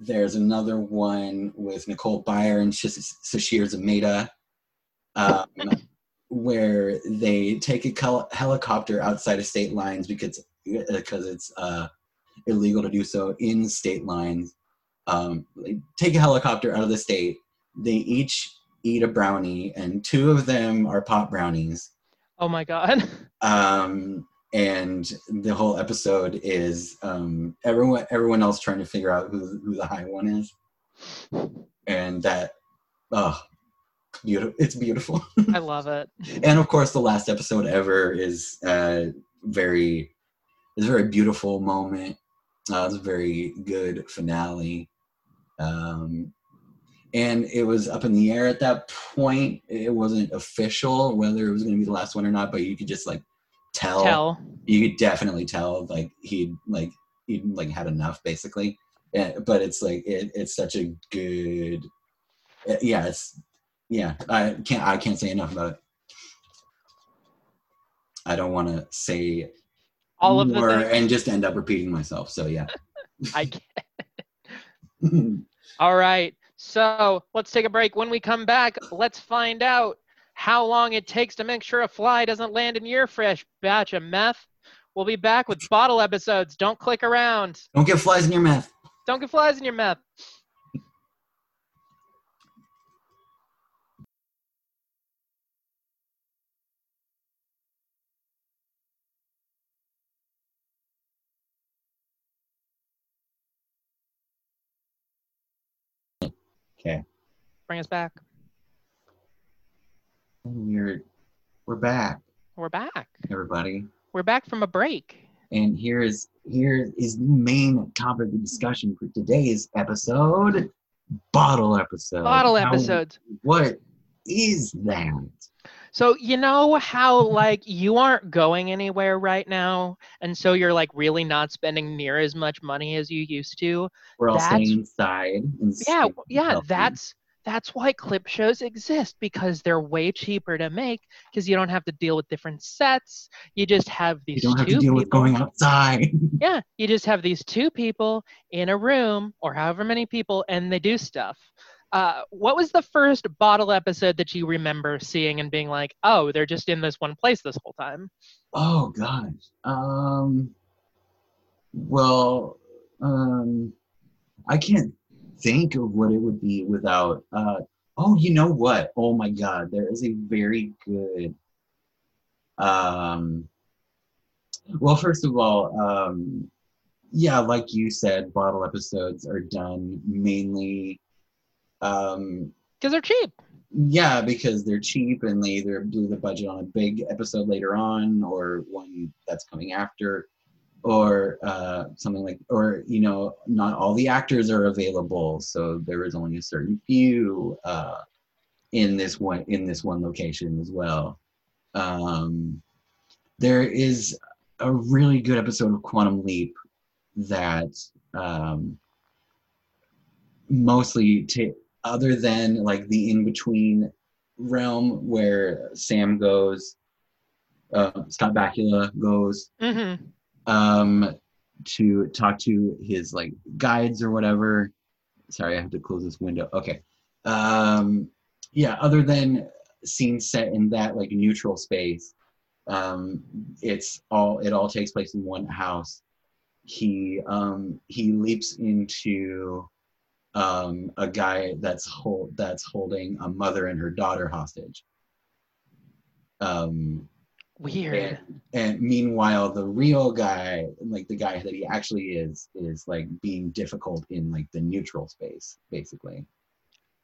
there's another one with nicole byer and Sh- sasheer zamata um, where they take a helicopter outside of state lines because because it's uh, illegal to do so in state lines um, they take a helicopter out of the state. They each eat a brownie, and two of them are pot brownies. Oh my god. Um, and the whole episode is um, everyone everyone else trying to figure out who who the high one is, and that oh, beautiful! It's beautiful. I love it. and of course, the last episode ever is uh, very is a very beautiful moment. Uh, it's a very good finale. Um, and it was up in the air at that point. It wasn't official whether it was going to be the last one or not, but you could just like tell. Tell. You could definitely tell like he'd like he'd like had enough basically. Yeah, but it's like it, it's such a good. uh, Yeah, it's yeah. I can't I can't say enough about it. I don't want to say All of the more and just end up repeating myself. So yeah. I get All right. So let's take a break. When we come back, let's find out how long it takes to make sure a fly doesn't land in your fresh batch of meth. We'll be back with bottle episodes. Don't click around. don't get flies in your meth. Don't get flies in your meth. Okay. Bring us back. We're we're back, We're back. everybody. We're back from a break. And here is here is the main topic of discussion for today's episode. Bottle episode. Bottle episodes. what is that? So you know how like you aren't going anywhere right now, and so you're like really not spending near as much money as you used to. We're all That's- staying inside. Yeah, yeah, healthy. that's that's why clip shows exist because they're way cheaper to make because you don't have to deal with different sets. You just have these. you don't have two to deal people. with going outside. Yeah, you just have these two people in a room or however many people and they do stuff. Uh, what was the first bottle episode that you remember seeing and being like, oh, they're just in this one place this whole time? Oh gosh. Um well um I can't think of what it would be without uh oh you know what? Oh my god, there is a very good um well first of all, um yeah, like you said, bottle episodes are done mainly um Because they're cheap. yeah, because they're cheap and they either blew the budget on a big episode later on or one that's coming after or uh, something like or you know not all the actors are available so there is only a certain few uh, in this one in this one location as well Um, there is a really good episode of Quantum Leap that um, mostly ta other than like the in between realm where Sam goes, uh, Scott Bakula goes hmm um, to talk to his like guides or whatever. Sorry, I have to close this window. Okay. Um, yeah, other than scenes set in that like neutral space, um, it's all it all takes place in one house. He um, he leaps into um, a guy that's hold that's holding a mother and her daughter hostage. Um, Weird. and meanwhile the real guy like the guy that he actually is is like being difficult in like the neutral space basically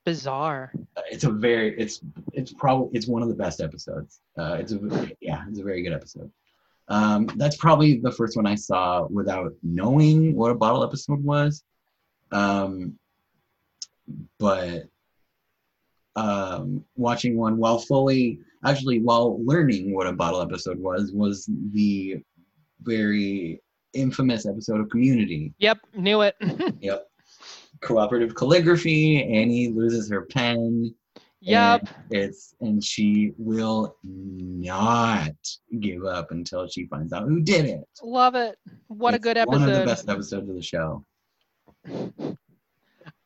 Bizarre. Uh, it's a very it's it's probably it's one of the best episodes uh it's a yeah it's a very good episode um that's probably the first one i saw without knowing what a bottle episode was um but um watching one while fully actually while learning what a bottle episode was was the very infamous episode of community Yep, knew it. yep cooperative calligraphy annie loses her pen yep. and it's and she will not give up until she finds out who did it Love it. What a It's good one of the episode. best episodes of the show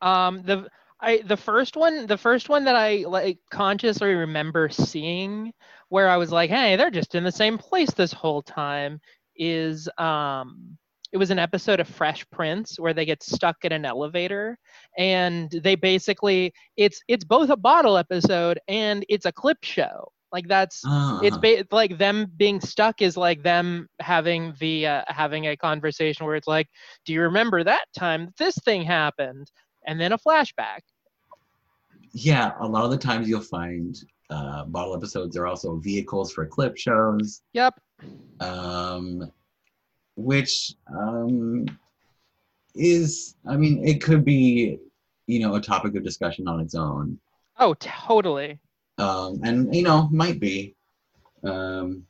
Um, the I the first one, the first one that I like consciously remember seeing, where I was like, "Hey, they're just in the same place this whole time," is um, it was an episode of Fresh Prince where they get stuck in an elevator, and they basically it's it's both a bottle episode and it's a clip show. Like that's it's Uh, ba- like them being stuck is like them having the uh, having a conversation where it's like do you remember that time this thing happened and then a flashback. Yeah a lot of the times you'll find uh, bottle episodes are also vehicles for clip shows. Yep. Um, which um, is i mean it could be you know a topic of discussion on its own. Oh totally. Um, and you know might be. Um,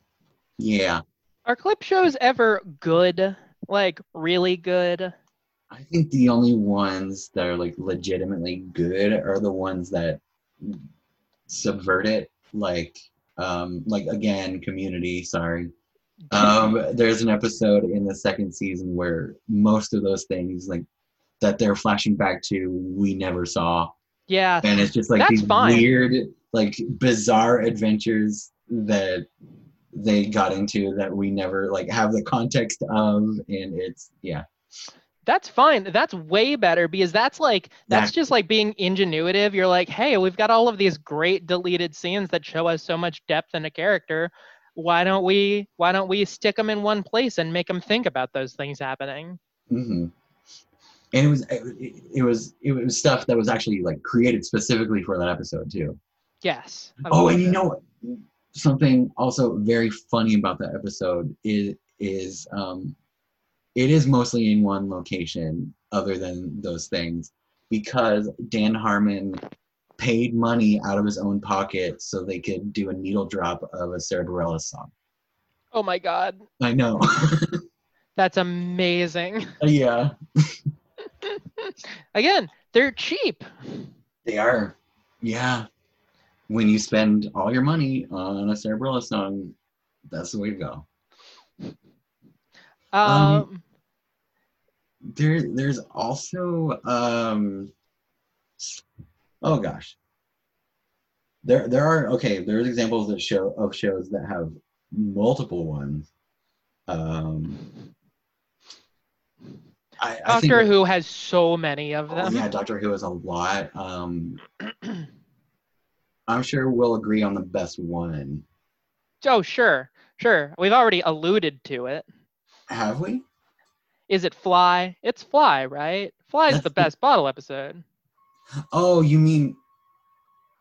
yeah. Are clip shows ever good? Like really good i think the only ones that are like legitimately good are the ones that subvert it like um like again community sorry. Um there's an episode in the second season where most of those things like that they're flashing back to we never saw. Yeah. And it's just like these fine. weird like bizarre adventures that they got into that we never like have the context of and it's yeah that's fine. That's way better because that's like that's That- just like being ingenuitive. You're like hey we've got all of these great deleted scenes that show us so much depth in a character. Why don't we why don't we stick them in one place and make them think about those things happening? Mm-hmm. and it was it, it was it was stuff that was actually like created specifically for that episode too. Yes. I oh and you it. know something also very funny about that episode is is um it is mostly in one location other than those things because dan harmon paid money out of his own pocket so they could do a needle drop of a Sara Bareilles song oh my god i know that's amazing yeah again they're cheap They are. Yeah. When you spend all your money on a Sara Bareilles song, that's the way to go. um, Um, There, there's also, um, oh gosh, there, there are okay. There's examples of show of shows that have multiple ones. Um, I, I think doctor who has so many of Oh, them yeah, Doctor Who has a lot. Um, I'm sure we'll agree on the best one. oh sure sure we've already alluded to it Have we? Is it Fly? It's Fly, right? Fly's That's the the- best bottle episode. Oh, you mean?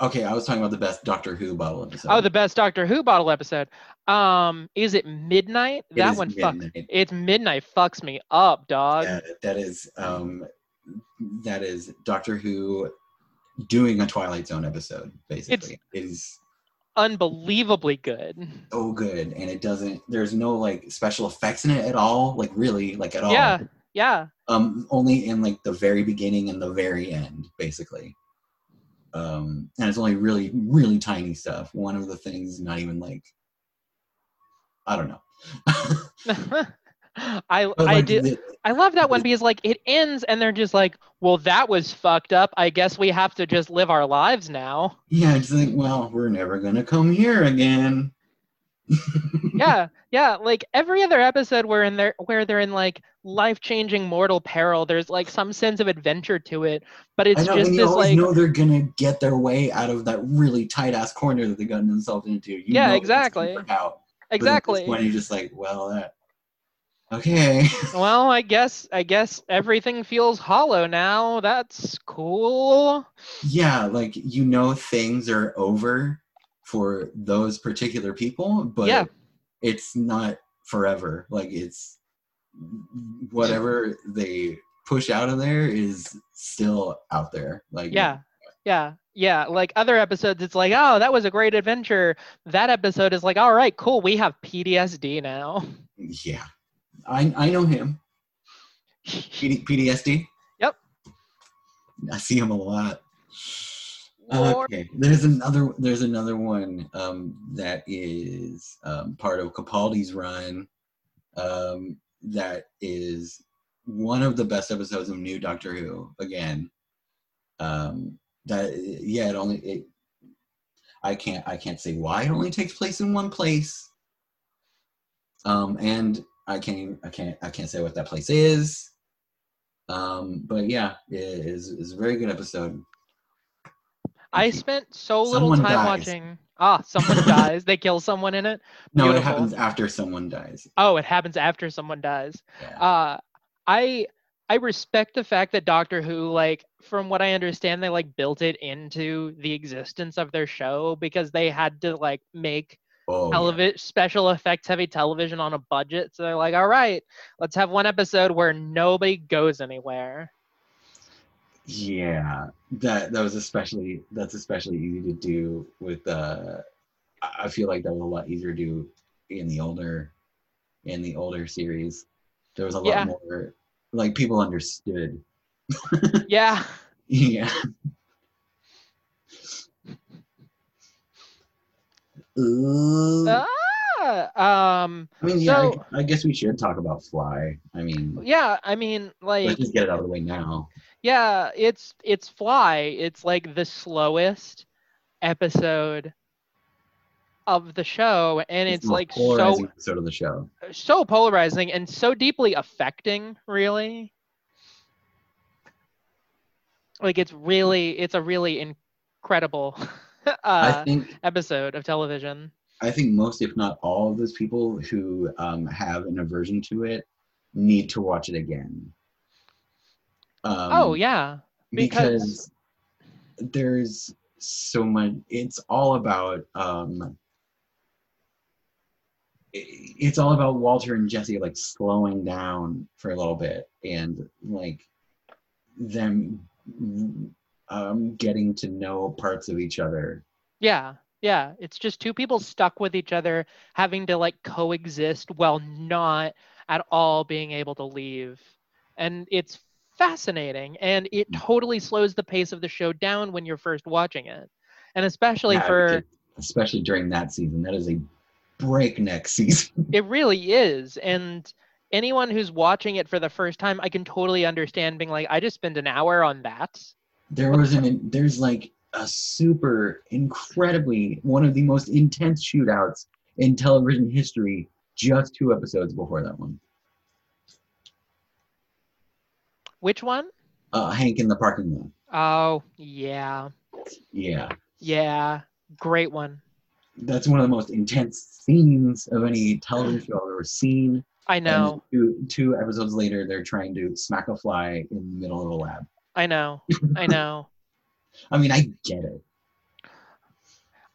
Okay, I was talking about the best Doctor Who bottle episode. Oh, the best Doctor Who bottle episode. Um, is it Midnight? It that is one. Midnight. It's Midnight fucks me up, dog. Yeah, that is um, that is Doctor Who doing a Twilight Zone episode. Basically, it is unbelievably good. so good, and it doesn't. There's no like special effects in it at all. Like really, like at all. Yeah, yeah. Um, only in like the very beginning and the very end, basically. Um, and it's only really, really tiny stuff. One of the things, not even like, I don't know. I I do I love that one because like it ends and they're just like, well, that was fucked up. I guess we have to just live our lives now. yeah, it's like, well, we're never gonna come here again. yeah, yeah. Like every other episode where in there where they're in like life changing mortal peril, there's like some sense of adventure to it. But it's know, just this always like know they're gonna get their way out of that really tight ass corner that they got themselves into. You Yeah, know exactly. Out. At this exactly. point, you're just like, well, that. Okay. Well, I guess I guess everything feels hollow now. That's cool. yeah, like you know things are over for those particular people, but Yeah. it's not forever. Like it's whatever they push out of there is still out there. Like Yeah. Yeah. Yeah. Like other episodes, it's like, oh, that was a great adventure. That episode is like, all right, cool. We have PTSD now. yeah. I I know him. PD, PTSD. Yep. I see him a lot. Lord. Okay, there's another there's another one um, that is um, part of Capaldi's run. Um, that is one of the best episodes of New Doctor Who. Again, um, that yeah, it only it. I can't I can't say why it only takes place in one place. Um, and I can't I can't I can't say what that place is. Um, but yeah, it is is a very good episode. I spent so little time dies. watching. Ah, someone dies. They kill someone in it. No, it happens after someone dies. Oh, it happens after someone dies. Yeah. Uh, I I respect the fact that Doctor Who, like, from what I understand, they like built it into the existence of their show because they had to like make oh, yeah. television special effects heavy television on a budget. So they're like, all right, let's have one episode where nobody goes anywhere. Yeah, that that was especially that's especially easy to do with uh I I feel like that was a lot easier to do in the older in the older series. There was a lot Yeah. more like people understood. Yeah. Yeah. Ooh. Ah, um. I mean, yeah, so- I, I guess we should talk about Fly. I mean, Yeah. I mean, like. let's just get it out of the way now. Yeah, it's it's Fly. It's like the slowest episode of the show, and it's, most like so episode of the show. so polarizing and so deeply affecting. Really, like it's really it's a really incredible uh, think episode of television. I think most, if not all, of those people who um, have an aversion to it need to watch it again. Um, oh yeah, because- because there's so much. It's all about. Um, it's all about Walter and Jesse like slowing down for a little bit and like them um, getting to know parts of each other yeah, yeah. It's just two people stuck with each other, having to like coexist while not at all being able to leave. And it's fascinating and it Mm. totally slows the pace of the show down when you're first watching it. And especially Yeah, for especially during that season. That is a breakneck season. it really is. And anyone who's watching it for the first time, I can totally understand being like, I just spent an hour on that. There was an there's like a super incredibly one of the most intense shootouts in television history just two episodes before that one. Which one? Uh, Hank in the parking lot. Oh, yeah. Yeah, Yeah. Great one. that's one of the most intense scenes of any television show I've ever seen. I And know. two, two episodes later, they're trying to smack a fly in the middle of a lab. I know. I know. I mean, I get it.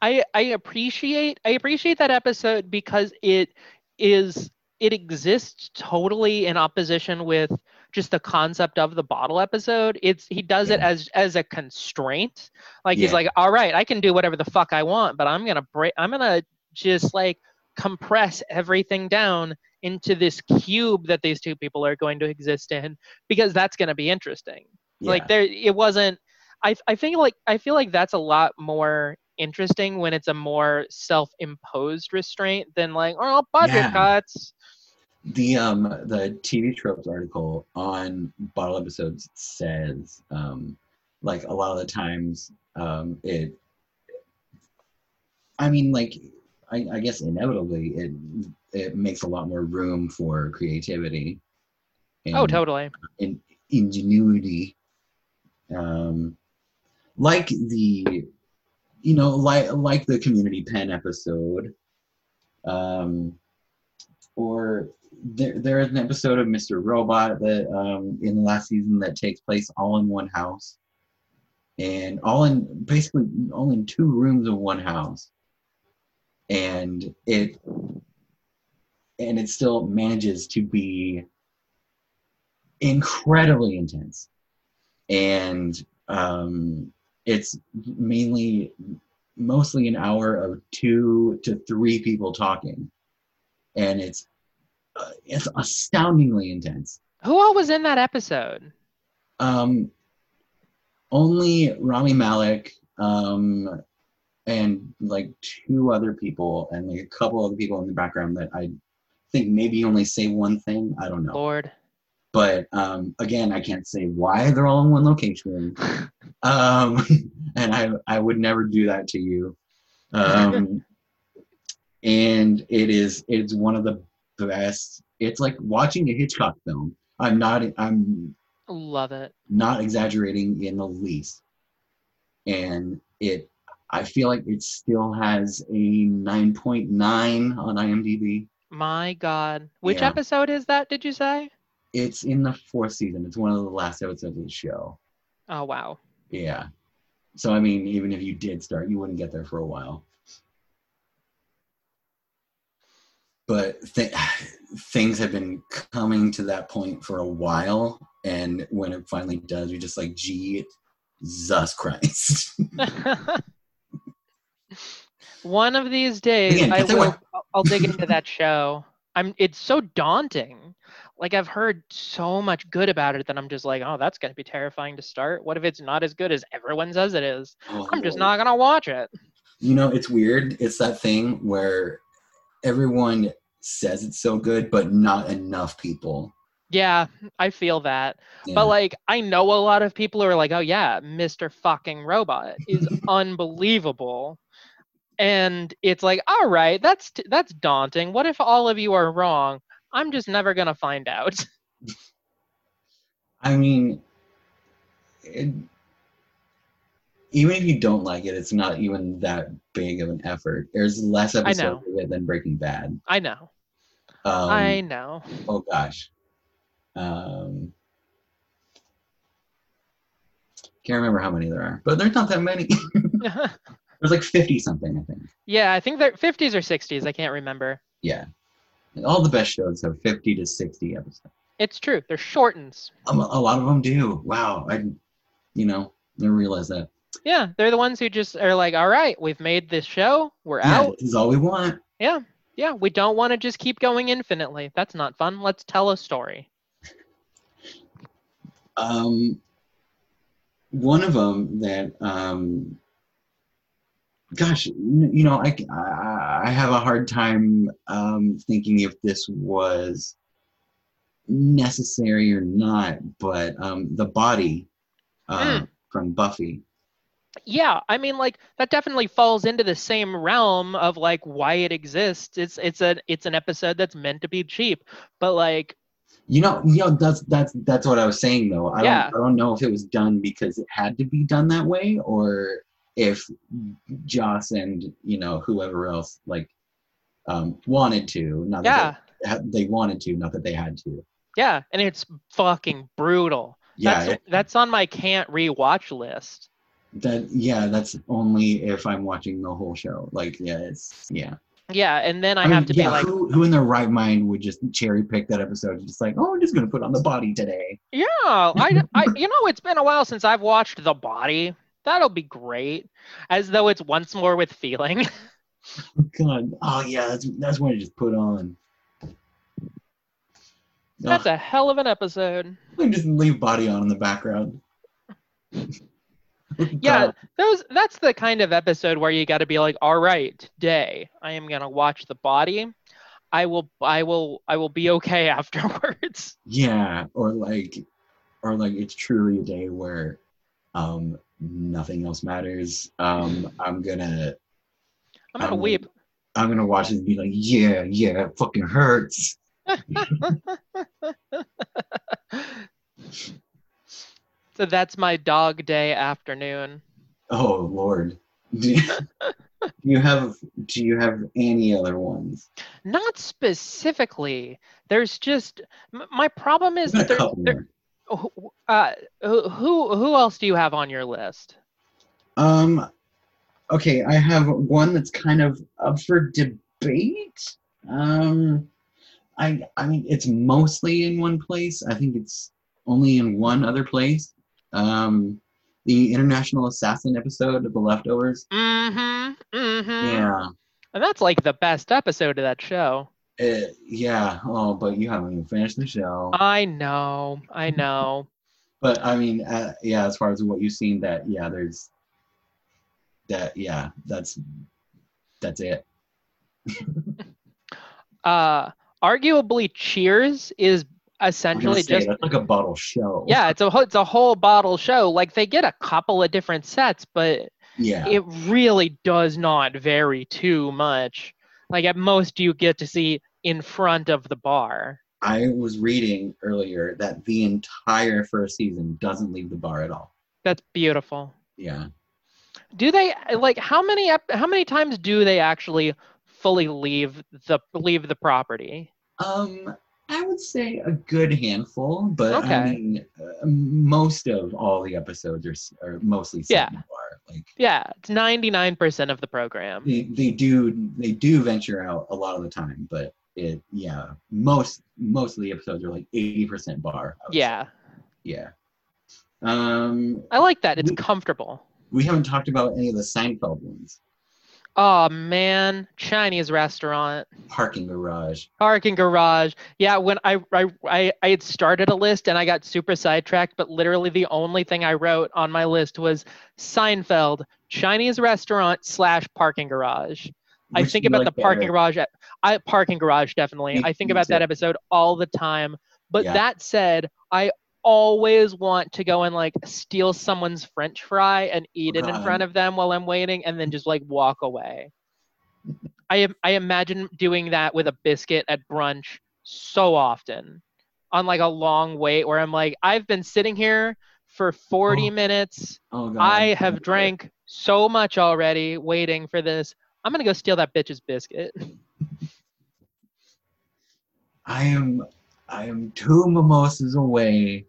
I I appreciate I appreciate that episode because it is it exists totally in opposition with just the concept of the bottle episode. It's he does it as as a constraint. Like he's like, all right, I can do whatever the fuck I want, but I'm gonna break. I'm gonna just like compress everything down into this cube that these two people are going to exist in because that's gonna be interesting. Like there, it wasn't. I I think like I feel like that's a lot more interesting when it's a more self-imposed restraint than like oh budget Yeah. cuts. the um the TV tropes article on bottle episodes says um like a lot of the times um it I mean like I, I guess inevitably it it makes a lot more room for creativity Oh, totally. in ingenuity um like the you know like like the community pen episode um or there there is an episode of Mr. Robot that um in the last season that takes place all in one house and all in basically all in two rooms of one house and it and it still manages to be incredibly intense and um, it's mainly mostly an hour of two to three people talking and it's uh, it's astoundingly intense Who all was in that episode? um, only Rami Malek um, and like two other people and like a couple other people in the background that I think maybe only say one thing I don't know Lord. But um, again, I can't say why they're all in one location. Um, and I I would never do that to you. Um, and it is it's one of the best. It's like watching a Hitchcock film. I'm not I'm Love it. not exaggerating in the least. And it I feel like it still has a 9.9 on IMDb. My God. Which Yeah. episode is that, did you say? It's in the fourth season. It's one of the last episodes of the show. Oh, wow. Yeah. So I mean, even if you did start, you wouldn't get there for a while. But th- things have been coming to that point for a while, and when it finally does, you're just like, Jesus Christ. One of these days, Again, I will. I'll dig into that show. I'm. It's so daunting. Like I've heard so much good about it that I'm just like, oh, that's gonna be terrifying to start. What if it's not as good as everyone says it is? Oh, I'm just oh. not gonna watch it. You know, it's weird. It's that thing where everyone says it's so good, but not enough people. Yeah, I feel that. Yeah. But like, I know a lot of people who are like, oh yeah, Mr. Fucking Robot is unbelievable. And it's like, all right, that's t- that's daunting. What if all of you are wrong? I'm just never gonna find out. I mean, it, even if you don't like it, it's not even that big of an effort. There's less episodes of it than Breaking Bad. I know. Um, I know. Oh gosh. Um, can't remember how many there are, but there's not that many. there's like 50 something, I think. yeah, I think they're 50s or 60s. I can't remember. Yeah. And all the best shows have 50 to 60 episodes. It's true. They're shortens. Um, a lot of them do. Wow. I, you know, never realized that. Yeah, they're the ones who just are like, all right, we've made this show. We're Yeah, out. this is all we want. Yeah, yeah. We don't want to just keep going infinitely. That's not fun. Let's tell a story. Um, one of them that, um, gosh, you know, I, I, I have a hard time um, thinking if this was necessary or not, but um, the body uh, from Buffy. Yeah, I mean, like that definitely falls into the same realm of like why it exists. It's it's a it's an episode that's meant to be cheap, but like You know, you know that's that's that's what I was saying though. I Yeah. don't I don't know if it was done because it had to be done that way or if Joss and you know whoever else like um wanted to. Not yeah, that they, they wanted to, not that they had to. yeah, and it's fucking brutal. Yeah, that's, it- that's on my can't rewatch list. that yeah, that's only if I'm watching the whole show. Like yeah, it's yeah. Yeah, and then I, mean, have to yeah, be like, who, who in their right mind would just cherry pick that episode? Just like, oh, I'm just gonna put on the body today. yeah, I, I, you know, it's been a while since I've watched The Body. That'll be great. As though it's once more with feeling. God, oh yeah, that's that's what I just put on. That's Ugh, a hell of an episode. Can just leave body on in the background. Yeah, those that's the kind of episode where you got to be like, all right, today I am gonna watch The Body. I will, I will, I will be okay afterwards. Yeah, or like, or like it's truly a day where, um, nothing else matters. Um, I'm gonna, I'm gonna Um, weep. I'm gonna watch it and be like, yeah, yeah, it fucking hurts. so that's my dog day afternoon. Oh Lord. Do you, do you have do you have any other ones? Not specifically. There's just my problem is that a there, couple there, more. who- uh, who who who else do you have on your list? Um, okay, I have one that's kind of up for debate. Um, I I mean it's mostly in one place. I think it's only in one other place. Um, the International Assassin episode of The Leftovers. Mm-hmm. Mm-hmm. Yeah, And that's like the best episode of that show. Uh, yeah. Oh, but you haven't even finished the show. I know. I know. But I mean, uh, yeah. As far as what you've seen, that yeah, there's that. Yeah, that's that's it. Uh arguably Cheers is essentially say, just like a bottle show. yeah, it's a it's a whole bottle show. Like they get a couple of different sets, but Yeah. it really does not vary too much. Like at most you get to see in front of the bar. I was reading earlier that the entire first season doesn't leave the bar at all. That's beautiful. Yeah. Do they like how many how many times do they actually fully leave the leave the property? Um, I would say a good handful, but I mean, uh, most of all the episodes are, are mostly set Yeah. in the bar. Like Yeah, it's 99% of the program. they, they do they do venture out a lot of the time, but it yeah most most of the episodes are like eighty percent bar. I would say. Yeah. Yeah. Um, I like that. It's We- comfortable. we haven't talked about any of the Seinfeld ones. Oh man, Chinese restaurant, Parking garage. parking garage. Yeah, when I, I I I had started a list and I got super sidetracked, but literally the only thing I wrote on my list was Seinfeld, Chinese restaurant slash parking garage. I think about like the parking better? garage. At, I parking garage definitely. Me- I think about that episode all the time. But Yeah. that said, I always want to go and like steal someone's French fry and eat it in front of them while I'm waiting, and then just like walk away. I I imagine doing that with a biscuit at brunch so often, on like a long wait where I'm like, I've been sitting here for 40 Oh. minutes. Oh god. I have drank so much already waiting for this. I'm gonna go steal that bitch's biscuit. I am I am two mimosas away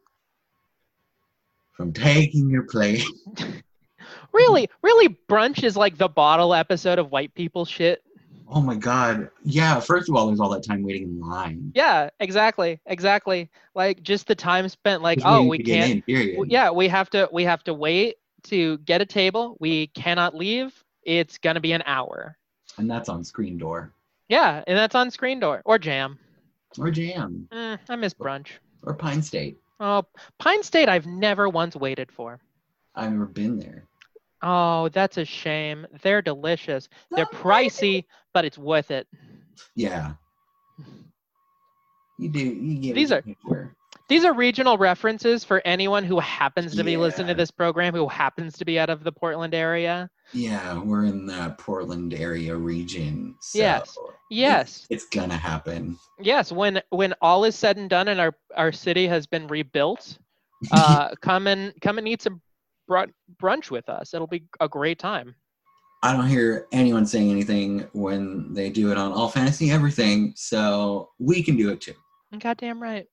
from taking your place. really, really, brunch is like the bottle episode of white people shit. Oh my god. Yeah, first of all, there's all that time waiting in line. Yeah, exactly, exactly. Like just the time spent. Like, oh, we can't. in, Yeah, we have to. We have to wait to get a table. We cannot leave. It's gonna be an hour. And that's on screen door. Yeah, and that's on screen door or jam. Or jam. Mm, I miss brunch. Or Pine State. Oh, Pine State, I've never once waited for. I've never been there. Oh, that's a shame. They're delicious. They're pricey, but it's worth it. Yeah. You do you get These are-. These are regional references for anyone who happens to be listening to this program who happens to be out of the Portland area. Yeah, we're in the Portland area region. So Yes. Yes. It's, it's gonna happen. Yes, when when all is said and done and our our city has been rebuilt, uh, come and come and eat some brun- brunch with us. It'll be a great time. I don't hear anyone saying anything when they do it on All Fantasy Everything, so we can do it too. Goddamn right.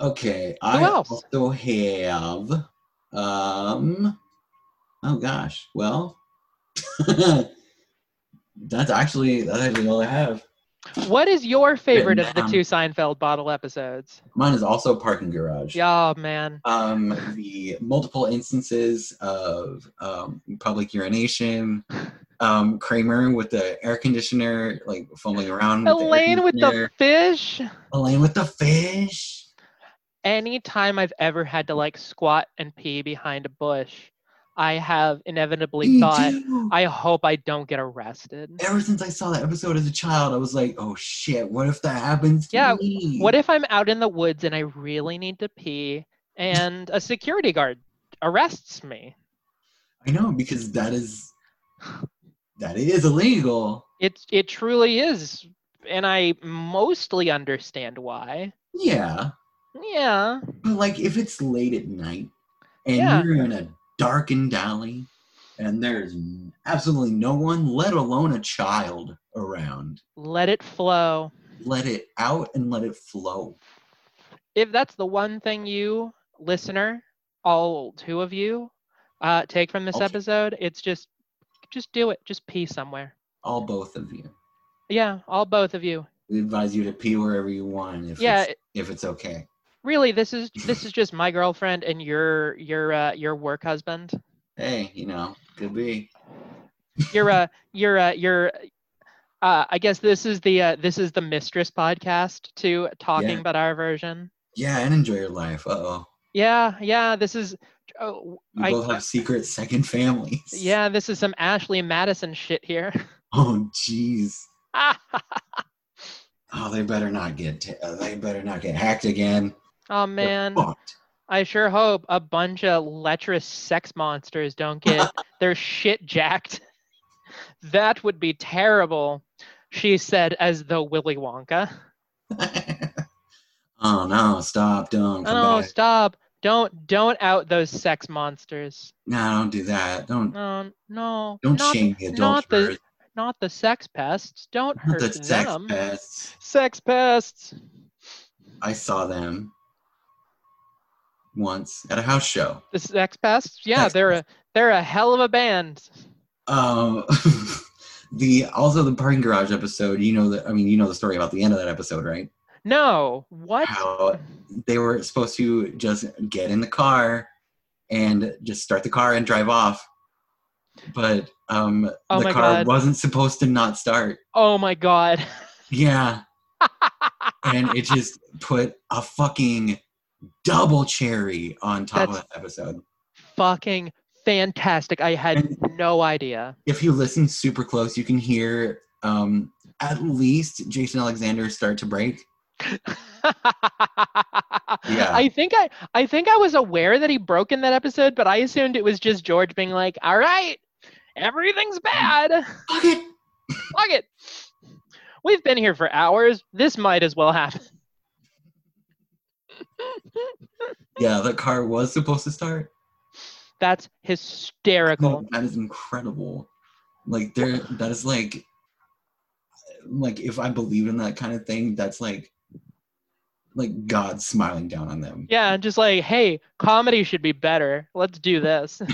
Okay, I else? also have um oh gosh, well that's actually that's actually all I have. What is your favorite of the two Seinfeld bottle episodes? Mine is also parking garage. Oh, man. Um, the multiple instances of um, public urination. Um, Kramer with the air conditioner, like fumbling around. with the Elaine with the fish. Elaine with the fish. Anytime I've ever had to like squat and pee behind a bush, I have inevitably Me thought, too. I hope I don't get arrested. Ever since I saw that episode as a child, I was like, "Oh shit! What if that happens to Yeah, me?" What if I'm out in the woods and I really need to pee and a security guard arrests me? I know because that is that is illegal. It it truly is, and I mostly understand why. Yeah, Yeah, but like if it's late at night and Yeah. you're in a darkened alley and there's absolutely no one, let alone a child around, let it flow. let it out and let it flow. If that's the one thing you, listener, all two of you, uh, take from this episode, it's just just do it. Just pee somewhere. All both of you. Yeah, all both of you. We advise you to pee wherever you want if Yeah, it's, if it's okay. Really, this is this is just my girlfriend and your your uh, your work husband. Hey, you know, could be. You're uh you're uh you're uh I guess this is the uh, this is the mistress podcast to talking Yeah. about our version. Yeah, and enjoy your life. Uh oh. Yeah, yeah, this is oh, I- both have secret second families. yeah, this is some Ashley Madison shit here. Oh, jeez. Oh, they better not get. T- uh, they better not get hacked again. Oh man. I sure hope a bunch of lecherous sex monsters don't get their shit jacked. That would be terrible, she said as though Willy Wonka. oh no! Stop! Don't come Oh, back. stop. Don't don't out those sex monsters. No, don't do that. Don't No, no. don't not, shame the not the not the sex pests. Don't Not hurt the sex them. pests. Sex pests. I saw them once at a house show. The sex pests? Yeah, they're a they're a hell of a band. Um, the also the parking garage episode. You know that. I mean, you know the story about the end of that episode, right? No, what? How they were supposed to just get in the car and just start the car and drive off, but um, Oh the car God. wasn't supposed to not start. Oh my god. Yeah, and it just put a fucking double cherry on top of that episode. Fucking fantastic. I had And- no idea. If you listen super close, you can hear um, at least Jason Alexander start to break. Yeah. I think I I think I was aware that he broke in that episode, but I assumed it was just George being like, "All right, everything's bad. Fuck it. Fuck it. We've been here for hours. This might as well happen." Yeah, the car was supposed to start. That's hysterical. That is incredible. Like there, that is like, like if I believe in that kind of thing, that's like, like God smiling down on them. Yeah, just like, hey, comedy should be better. Let's do this.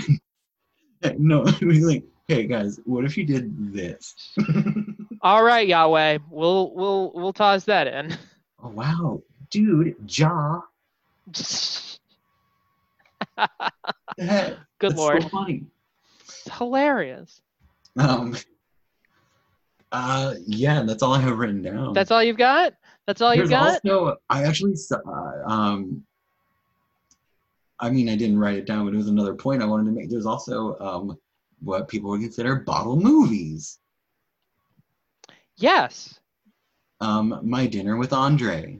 No, like, hey guys, what if you did this? All right, Yahweh. We'll we'll we'll toss that in. oh wow, dude, jaw. Good that's lord. so funny. It's hilarious. Um. Uh, yeah, that's all I have written down. That's all you've got? That's all you've There's got? also, I actually uh, um, I mean, I didn't write it down, but it was another point I wanted to make. There's also um, what people would consider bottle movies. Yes. Um, My Dinner with Andre.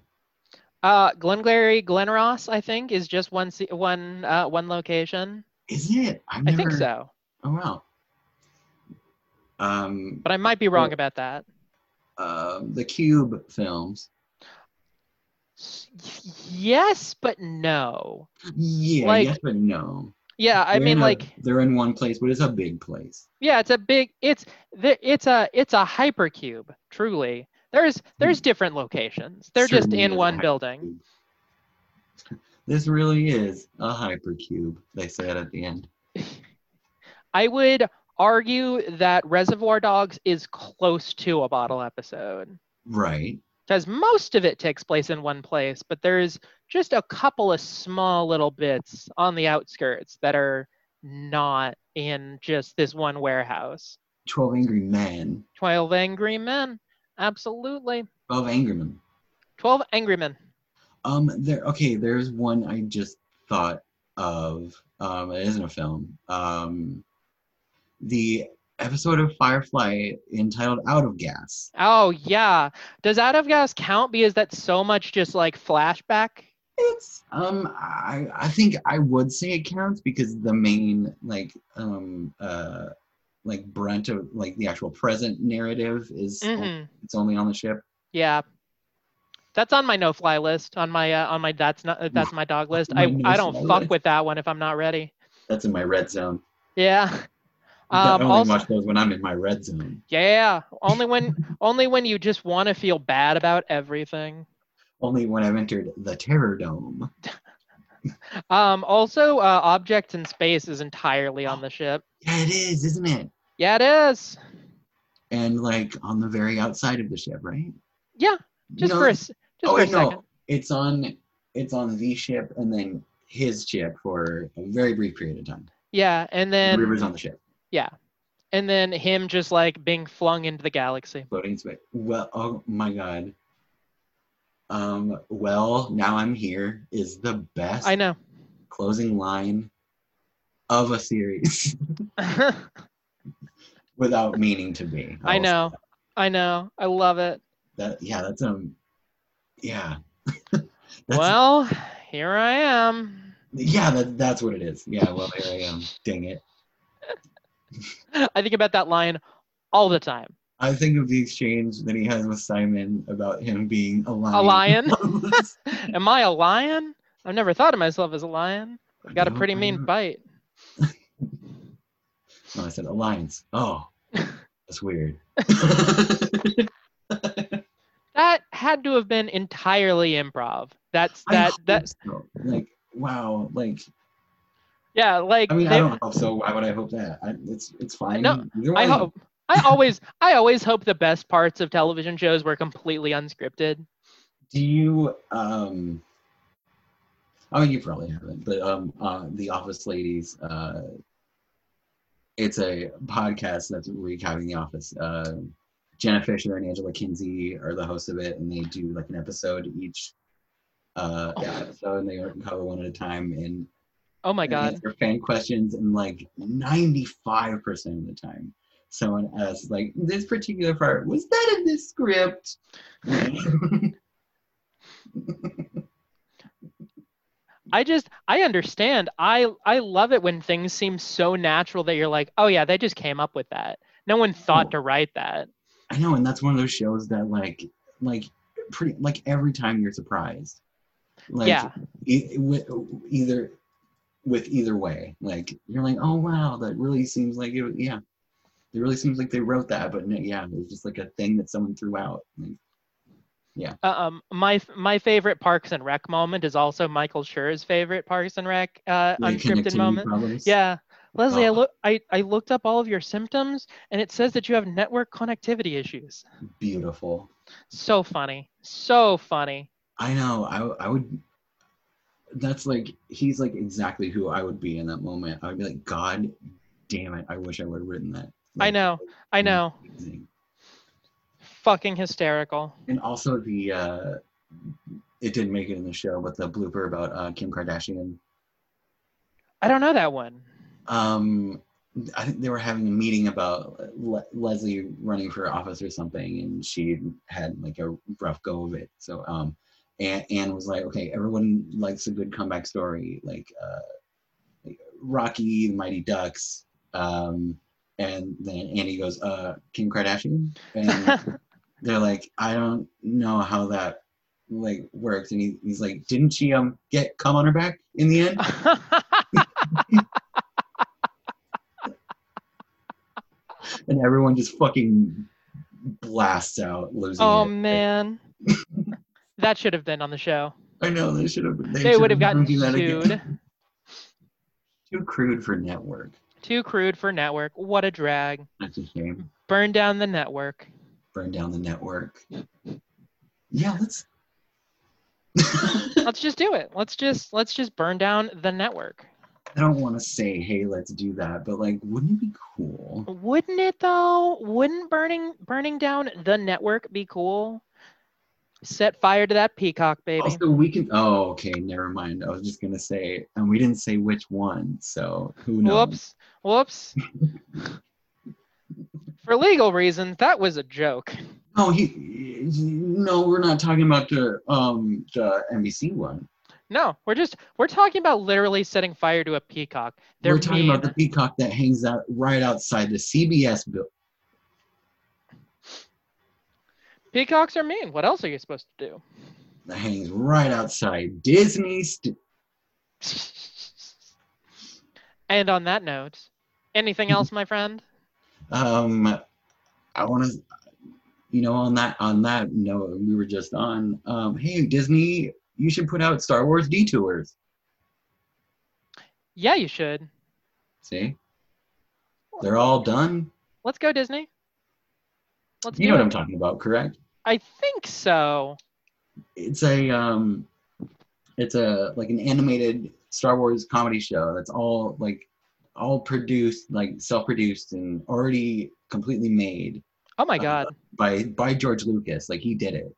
Uh, Glengarry Glen Ross, I think, is just one one uh, one location. Is it? I've I think so, Oh wow. Um, but I might be wrong Well- about that. um, the Cube films. Yes, but no. Yeah, Like- yes, but no. Yeah, I They're mean, a- like, they're in one place, but it's a big place. yeah, it's a big, it's the, it's a it's a hypercube. Truly, there's there's mm-hmm. different locations. They're just in one hypercube. building. This really is a hypercube. They said at the end. I would argue that Reservoir Dogs is close to a bottle episode Right. because most of it takes place in one place, but there's just a couple of small little bits on the outskirts that are not in just this one warehouse. 12 Angry Men. 12 Angry Men. Absolutely. 12 Angry Men. 12 Angry Men. Um, there. Okay, there's one I just thought of. Um, it isn't a film. Um, the episode of Firefly entitled "Out of Gas." Oh, yeah. Does Out of Gas count because that's so much just like flashback? It's um, I I think I would say it counts because the main like um uh like brunt of like the actual present narrative is hmm it's only on the ship. Yeah. That's on my no fly list. On my uh, on my that's not uh, that's my dog list. My I no I don't fuck list. with that one if I'm not ready. That's in my red zone. Yeah. I Um, only also, watch those when I'm in my red zone. yeah. Only when only when you just want to feel bad about everything. Only when I've entered the Terror Dome. Um. Also, uh, objects in space is entirely on the ship. Yeah, it is, isn't it? Yeah, it is. And like on the very outside of the ship, right? Yeah. Just No, for a just oh, for a no. second. It's on it's on the ship and then his ship for a very brief period of time. Yeah, and the then river's on the ship, Yeah, and then him just like being flung into the galaxy. floating space. Well, oh my god. Um, well, now I'm here is the best I know. closing line of a series without meaning to be. I say know. I know. I love it. That yeah, that's um yeah. that's, well, here I am. yeah, that, that's what it is. Yeah, well here I am. Dang it. I think about that line all the time. I think of the exchange that he has with Simon about him being a lion. A lion? Am I a lion? I've never thought of myself as a lion. I've got a pretty mean bite. no, I said alliance. Oh, that's weird. That had to have been entirely improv. That's that hope that so. like wow, like yeah, like I mean I don't hope so. Why would I hope that? I, it's it's fine. No, I hope I always I always hope the best parts of television shows were completely unscripted. Do you um I mean you probably haven't, but um uh the office ladies uh it's a podcast that's recapping the office. Uh Jenna Fischer and Angela Kinsey are the hosts of it and they do like an episode each uh Oh. episode and they cover one at a time and Oh my god. answer fan questions and like 95% of the time someone asks like this particular part was that in this script I just I understand. I I love it when things seem so natural that you're like, "Oh yeah, they just came up with that." No one thought Oh. to write that. I know, and that's one of those shows that like like pretty like every time you're surprised. Like yeah. e- with, either with either way. Like you're like, oh wow, that really seems like it yeah. It really seems like they wrote that, but yeah, it was just like a thing that someone threw out. Like, Uh, um my my favorite Parks and Rec moment is also Michael Schur's favorite Parks and Rec uh, like unscripted moment. Problems. Yeah. Leslie, I Oh. look I, I looked up all of your symptoms and it says that you have network connectivity issues. Beautiful. So funny. So funny. I know. I I would. That's like he's like exactly who I would be in that moment. I would be like, God damn it! I wish I would have written that. I know. I know. amazing. Fucking hysterical. And also the uh, it didn't make it in the show, but the blooper about uh, Kim Kardashian. I don't know that one. Um, I think they were having a meeting about Le- Leslie running for office or something, and she had like a rough go of it. So um, Ann, Ann was like, okay, everyone likes a good comeback story, like uh, like Rocky, the Mighty Ducks. Um, and then Andy goes, uh, Kim Kardashian, and they're like, I don't know how that like works. And he, he's like, didn't she um get come on her back in the end? And everyone just fucking blasts out losing. oh it. man. that should have been on the show. I know they should have. They should would have gotten do that again. sued. Too crude for network. Too crude for network. What a drag. That's a shame. Burn down the network. Burn down the network. Yeah, let's. let's just do it. Let's just let's just burn down the network. I don't want to say, hey, let's do that, but like, wouldn't it be cool? Wouldn't it though? Wouldn't burning burning down the network be cool? Set fire to that peacock, baby. Also, we can. Oh, okay. Never mind. I was just gonna say, and we didn't say which one, so who knows? Whoops. Whoops. For legal reasons, that was a joke. Oh, he. No, we're not talking about the um the NBC one. No, we're just we're talking about literally setting fire to a peacock. They're we're talking mean. about the peacock that hangs out right outside the CBS building. Peacocks are mean. What else are you supposed to do? That hangs right outside Disney's. St- and on that note, anything else, my friend? Um, I want to, you know, on that on that note, we were just on. Um, hey, Disney, you should put out Star Wars detours. Yeah, you should. See, they're all done. Let's go, Disney. Let's you know what I'm talking about, correct? I think so. It's a um, it's a like an animated Star Wars comedy show that's all like all produced like self-produced and already completely made. Oh my god. Uh, by by George Lucas, like he did it,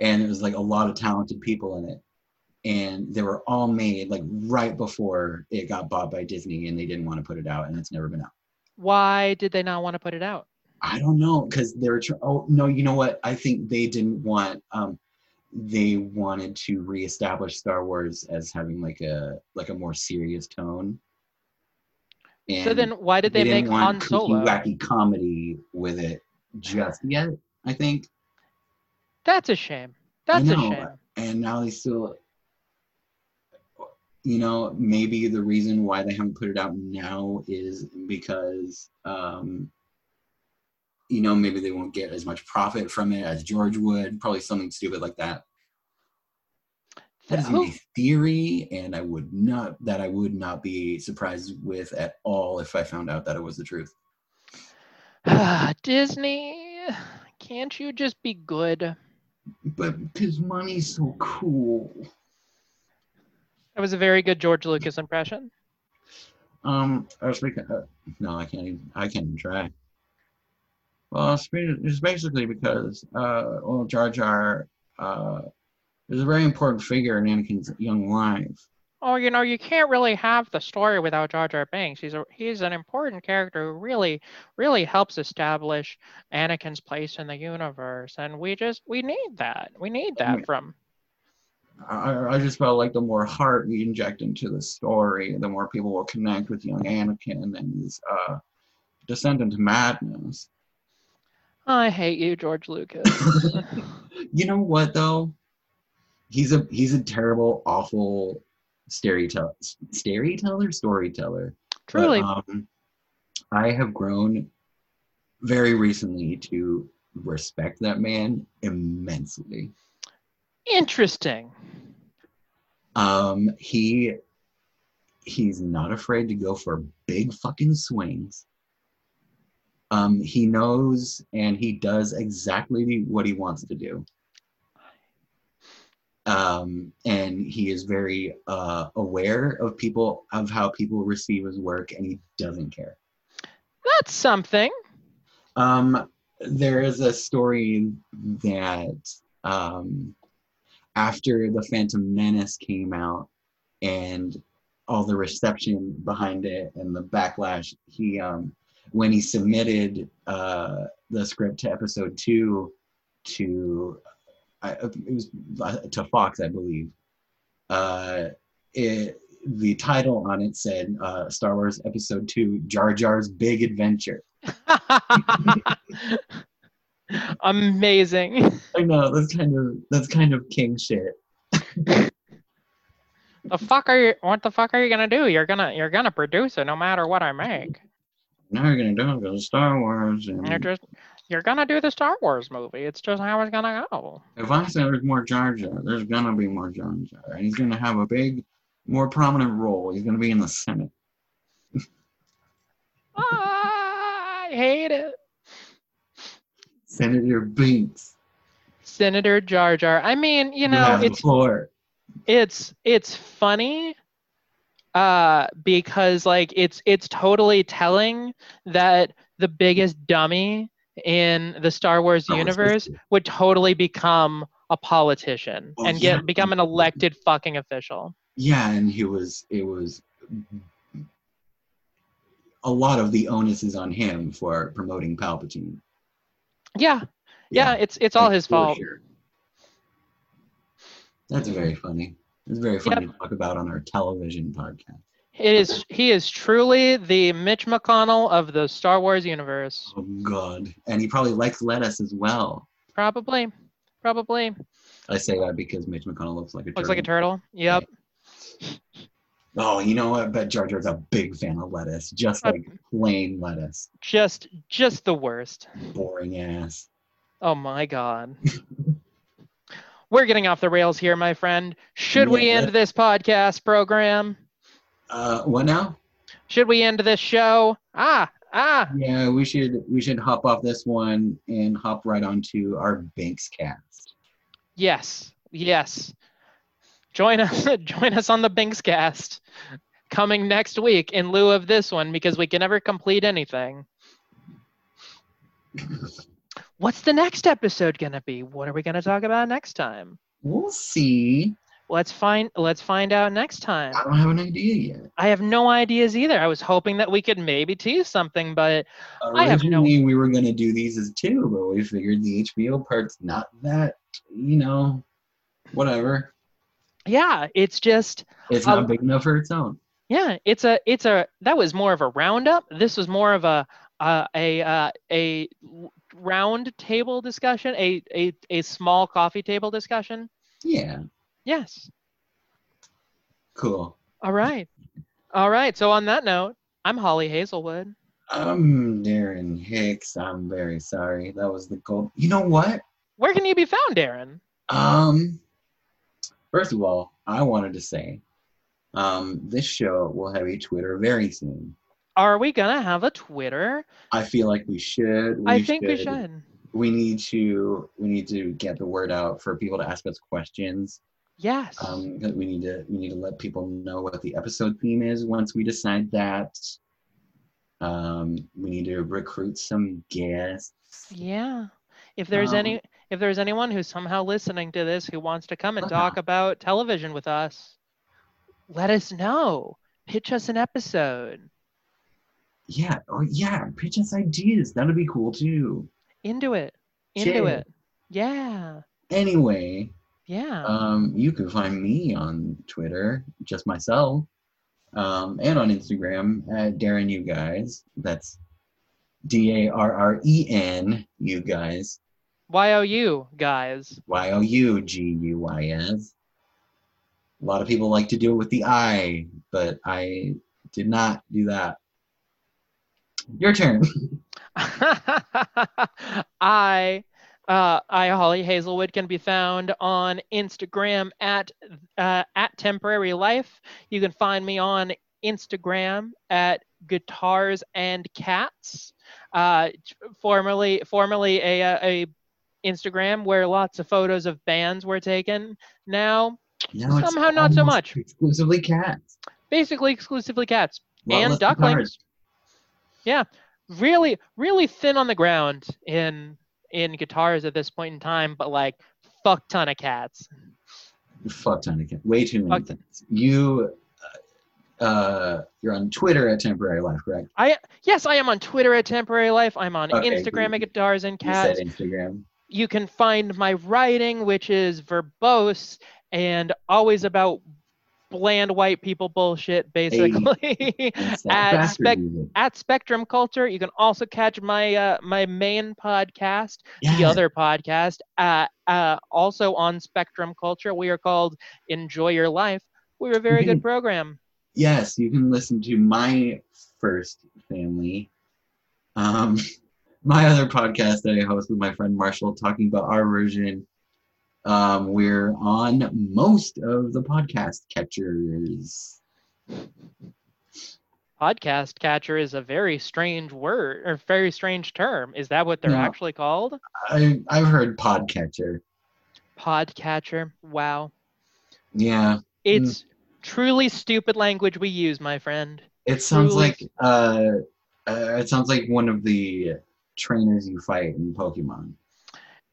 and there was like a lot of talented people in it, and they were all made like right before it got bought by Disney, and they didn't want to put it out, and it's never been out. Why did they not want to put it out? I don't know because they were. Tr- oh no, you know what? I think they didn't want. Um, they wanted to reestablish Star Wars as having like a like a more serious tone. And so then, why did they, they make Han Solo wacky comedy with it just yet? I think. That's a shame. That's a shame. And now they still. You know, maybe the reason why they haven't put it out now is because um, you know, maybe they won't get as much profit from it as George would. Probably something stupid like that. That is a theory, and I would not that I would not be surprised with at all if I found out that it was the truth. Disney, can't you just be good? But because money's so cool. That was a very good George Lucas impression. Um, I was thinking, uh, no, I can't. Even, I can't even try. Well, it's basically because, uh, well, Jar Jar uh, is a very important figure in Anakin's young life. Oh, you know, you can't really have the story without Jar Jar Binks. He's a, he's an important character who really, really helps establish Anakin's place in the universe, and we just we need that. We need that from. I, I just felt like the more heart we inject into the story, the more people will connect with young Anakin and his uh, descent into madness. I hate you, George Lucas. you know what though? He's a he's a terrible, awful storyteller, storyteller, storyteller. Truly. But, um, I have grown very recently to respect that man immensely. Interesting. Um, he he's not afraid to go for big fucking swings. Um, he knows and he does exactly what he wants to do. Um, and he is very uh, aware of people of how people receive his work, and he doesn't care. That's something. Um, there is a story that um, after the Phantom Menace came out, and all the reception behind it and the backlash, he um, when he submitted uh, the script to episode two to I, it was uh, to Fox, I believe. Uh, it, the title on it said uh, Star Wars Episode Two: Jar Jar's Big Adventure. Amazing. I know that's kind of that's kind of king shit. the fuck are you? What the fuck are you gonna do? You're gonna you're gonna produce it no matter what I make. Now you're gonna do it because Star Wars. And you're just you're gonna do the Star Wars movie. It's just how it's gonna go. If I say there's more Jar Jar, there's gonna be more Jar Jar, and he's gonna have a big, more prominent role. He's gonna be in the Senate. I hate it. Senator Binks. Senator Jar Jar. I mean, you know, it's floor. it's it's funny uh because like it's it's totally telling that the biggest dummy in the Star Wars Star universe history. would totally become a politician Oh, and get yeah. become an elected fucking official. Yeah, and he was. It was. A lot of the onus is on him for promoting Palpatine. Yeah. Yeah, it's it's all his fault. sure. That's very funny. It's very funny to talk about on our television podcast. It is he is truly the Mitch McConnell of the Star Wars universe. Oh God! And he probably likes lettuce as well. Probably. Probably. I say that because Mitch McConnell looks like a Looks like a turtle. Yep. Oh, you know what? I bet Jar Jar's a big fan of lettuce, just Uh, like plain lettuce. Just just the worst. Boring ass. Oh my god. We're getting off the rails here, my friend. Should we end this podcast program? Uh, what now? Should we end this show? Ah, ah. Yeah, we should we should hop off this one and hop right onto our Binkscast. Yes. Yes. Join us join us on the Binkscast coming next week in lieu of this one because we can never complete anything. What's the next episode going to be? What are we going to talk about next time? We'll see. Let's find let's find out next time. I don't have an idea yet. I have no ideas either. I was hoping that we could maybe tease something, but I have no- Originally, we were gonna do these as two, but we figured the HBO part's not that, you know, whatever. yeah, it's just It's not Um, big enough for its own. yeah, it's a it's a that was more of a roundup. This was more of a uh, a uh, a round table discussion, a, a a small coffee table discussion. Yeah, Yes. cool. All right. All right. So on that note, I'm Holly Hazelwood. I'm Darren Hicks. I'm very sorry. That was the goal. You know what? Where can you be found, Darren? Um, first of all, I wanted to say, um, this show will have a Twitter very soon. Are we gonna have a Twitter? I feel like we should. I think we should. We need to. We need to get the word out for people to ask us questions. Yes. Um, we need to. We need to let people know what the episode theme is once we decide that. Um, we need to recruit some guests. Yeah. If there's Um, any if there's anyone who's somehow listening to this who wants to come and Yeah. talk about television with us, let us know. Pitch us an episode. Yeah. Or yeah, pitch us ideas. That'd be cool too. Into it. Into it. Yeah. Anyway, Yeah. um, you can find me on Twitter, just myself, um, and on Instagram at Darren You Guys. That's D A R R E N You Guys. Y O U guys. Y O U G U Y S. A lot of people like to do it with the I, but I did not do that. Your turn. I, uh, I Holly Hazelwood can be found on Instagram at uh, at Temporary Life. You can find me on Instagram at Guitars and Cats, uh, formerly formerly a, a Instagram where lots of photos of bands were taken. Now, Now Somehow not so much. Exclusively cats. basically exclusively cats Lot and ducklings. Yeah, really really thin on the ground in in guitars at this point in time but like fuck ton of cats Fuck ton of cats. Way too many Fuck cats. You, uh, uh, you're on Twitter at Temporary Life, correct? yes i am on twitter at temporary life i'm on Okay, instagram at guitars and You said cats Instagram. you can find my writing which is verbose and always about bland white people bullshit basically At spec- at spectrum culture you can also catch my uh, my main podcast the other podcast uh, uh, also on spectrum culture we are called enjoy your life we're a very good program Yes, you can listen to my first family. Um, my other podcast that I host with my friend Marshall, talking about our version. Um, we're on most of the podcast catchers. Podcast catcher is a very strange word or very strange term. Is that what they're No. actually called? I I've heard podcatcher. Podcatcher. Wow. Yeah, It's truly stupid language we use, my friend. it sounds Truly. like uh, uh, it sounds like one of the trainers you fight in Pokemon.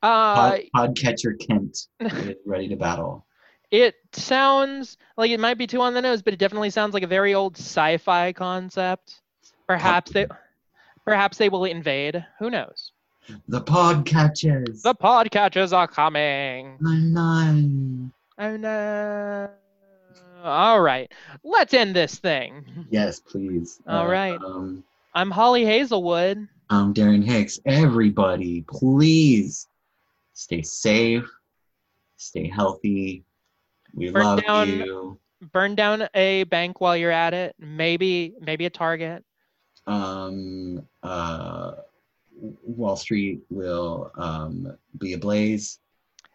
Uh, Pod, podcatcher Kent ready to battle. it sounds like it might be too on the nose, but it definitely sounds like a very old sci-fi concept. Perhaps they, perhaps they will invade. Who knows? The podcatchers. The podcatchers are coming. Nine nine. Oh no. All right, let's end this thing. Yes, please. All right. Um, I'm Holly Hazelwood. I'm Darren Hicks. Everybody, please stay safe, stay healthy. We Burn love down- you. Burn down a bank while you're at it. Maybe, maybe a Target. Um, uh, Wall Street will um, be ablaze.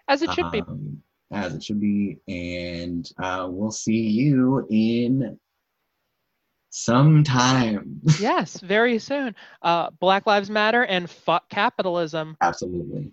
As it should be. um, as it should be. And uh, we'll see you in some time. yes, very soon. Uh, Black Lives Matter and fuck capitalism. Absolutely.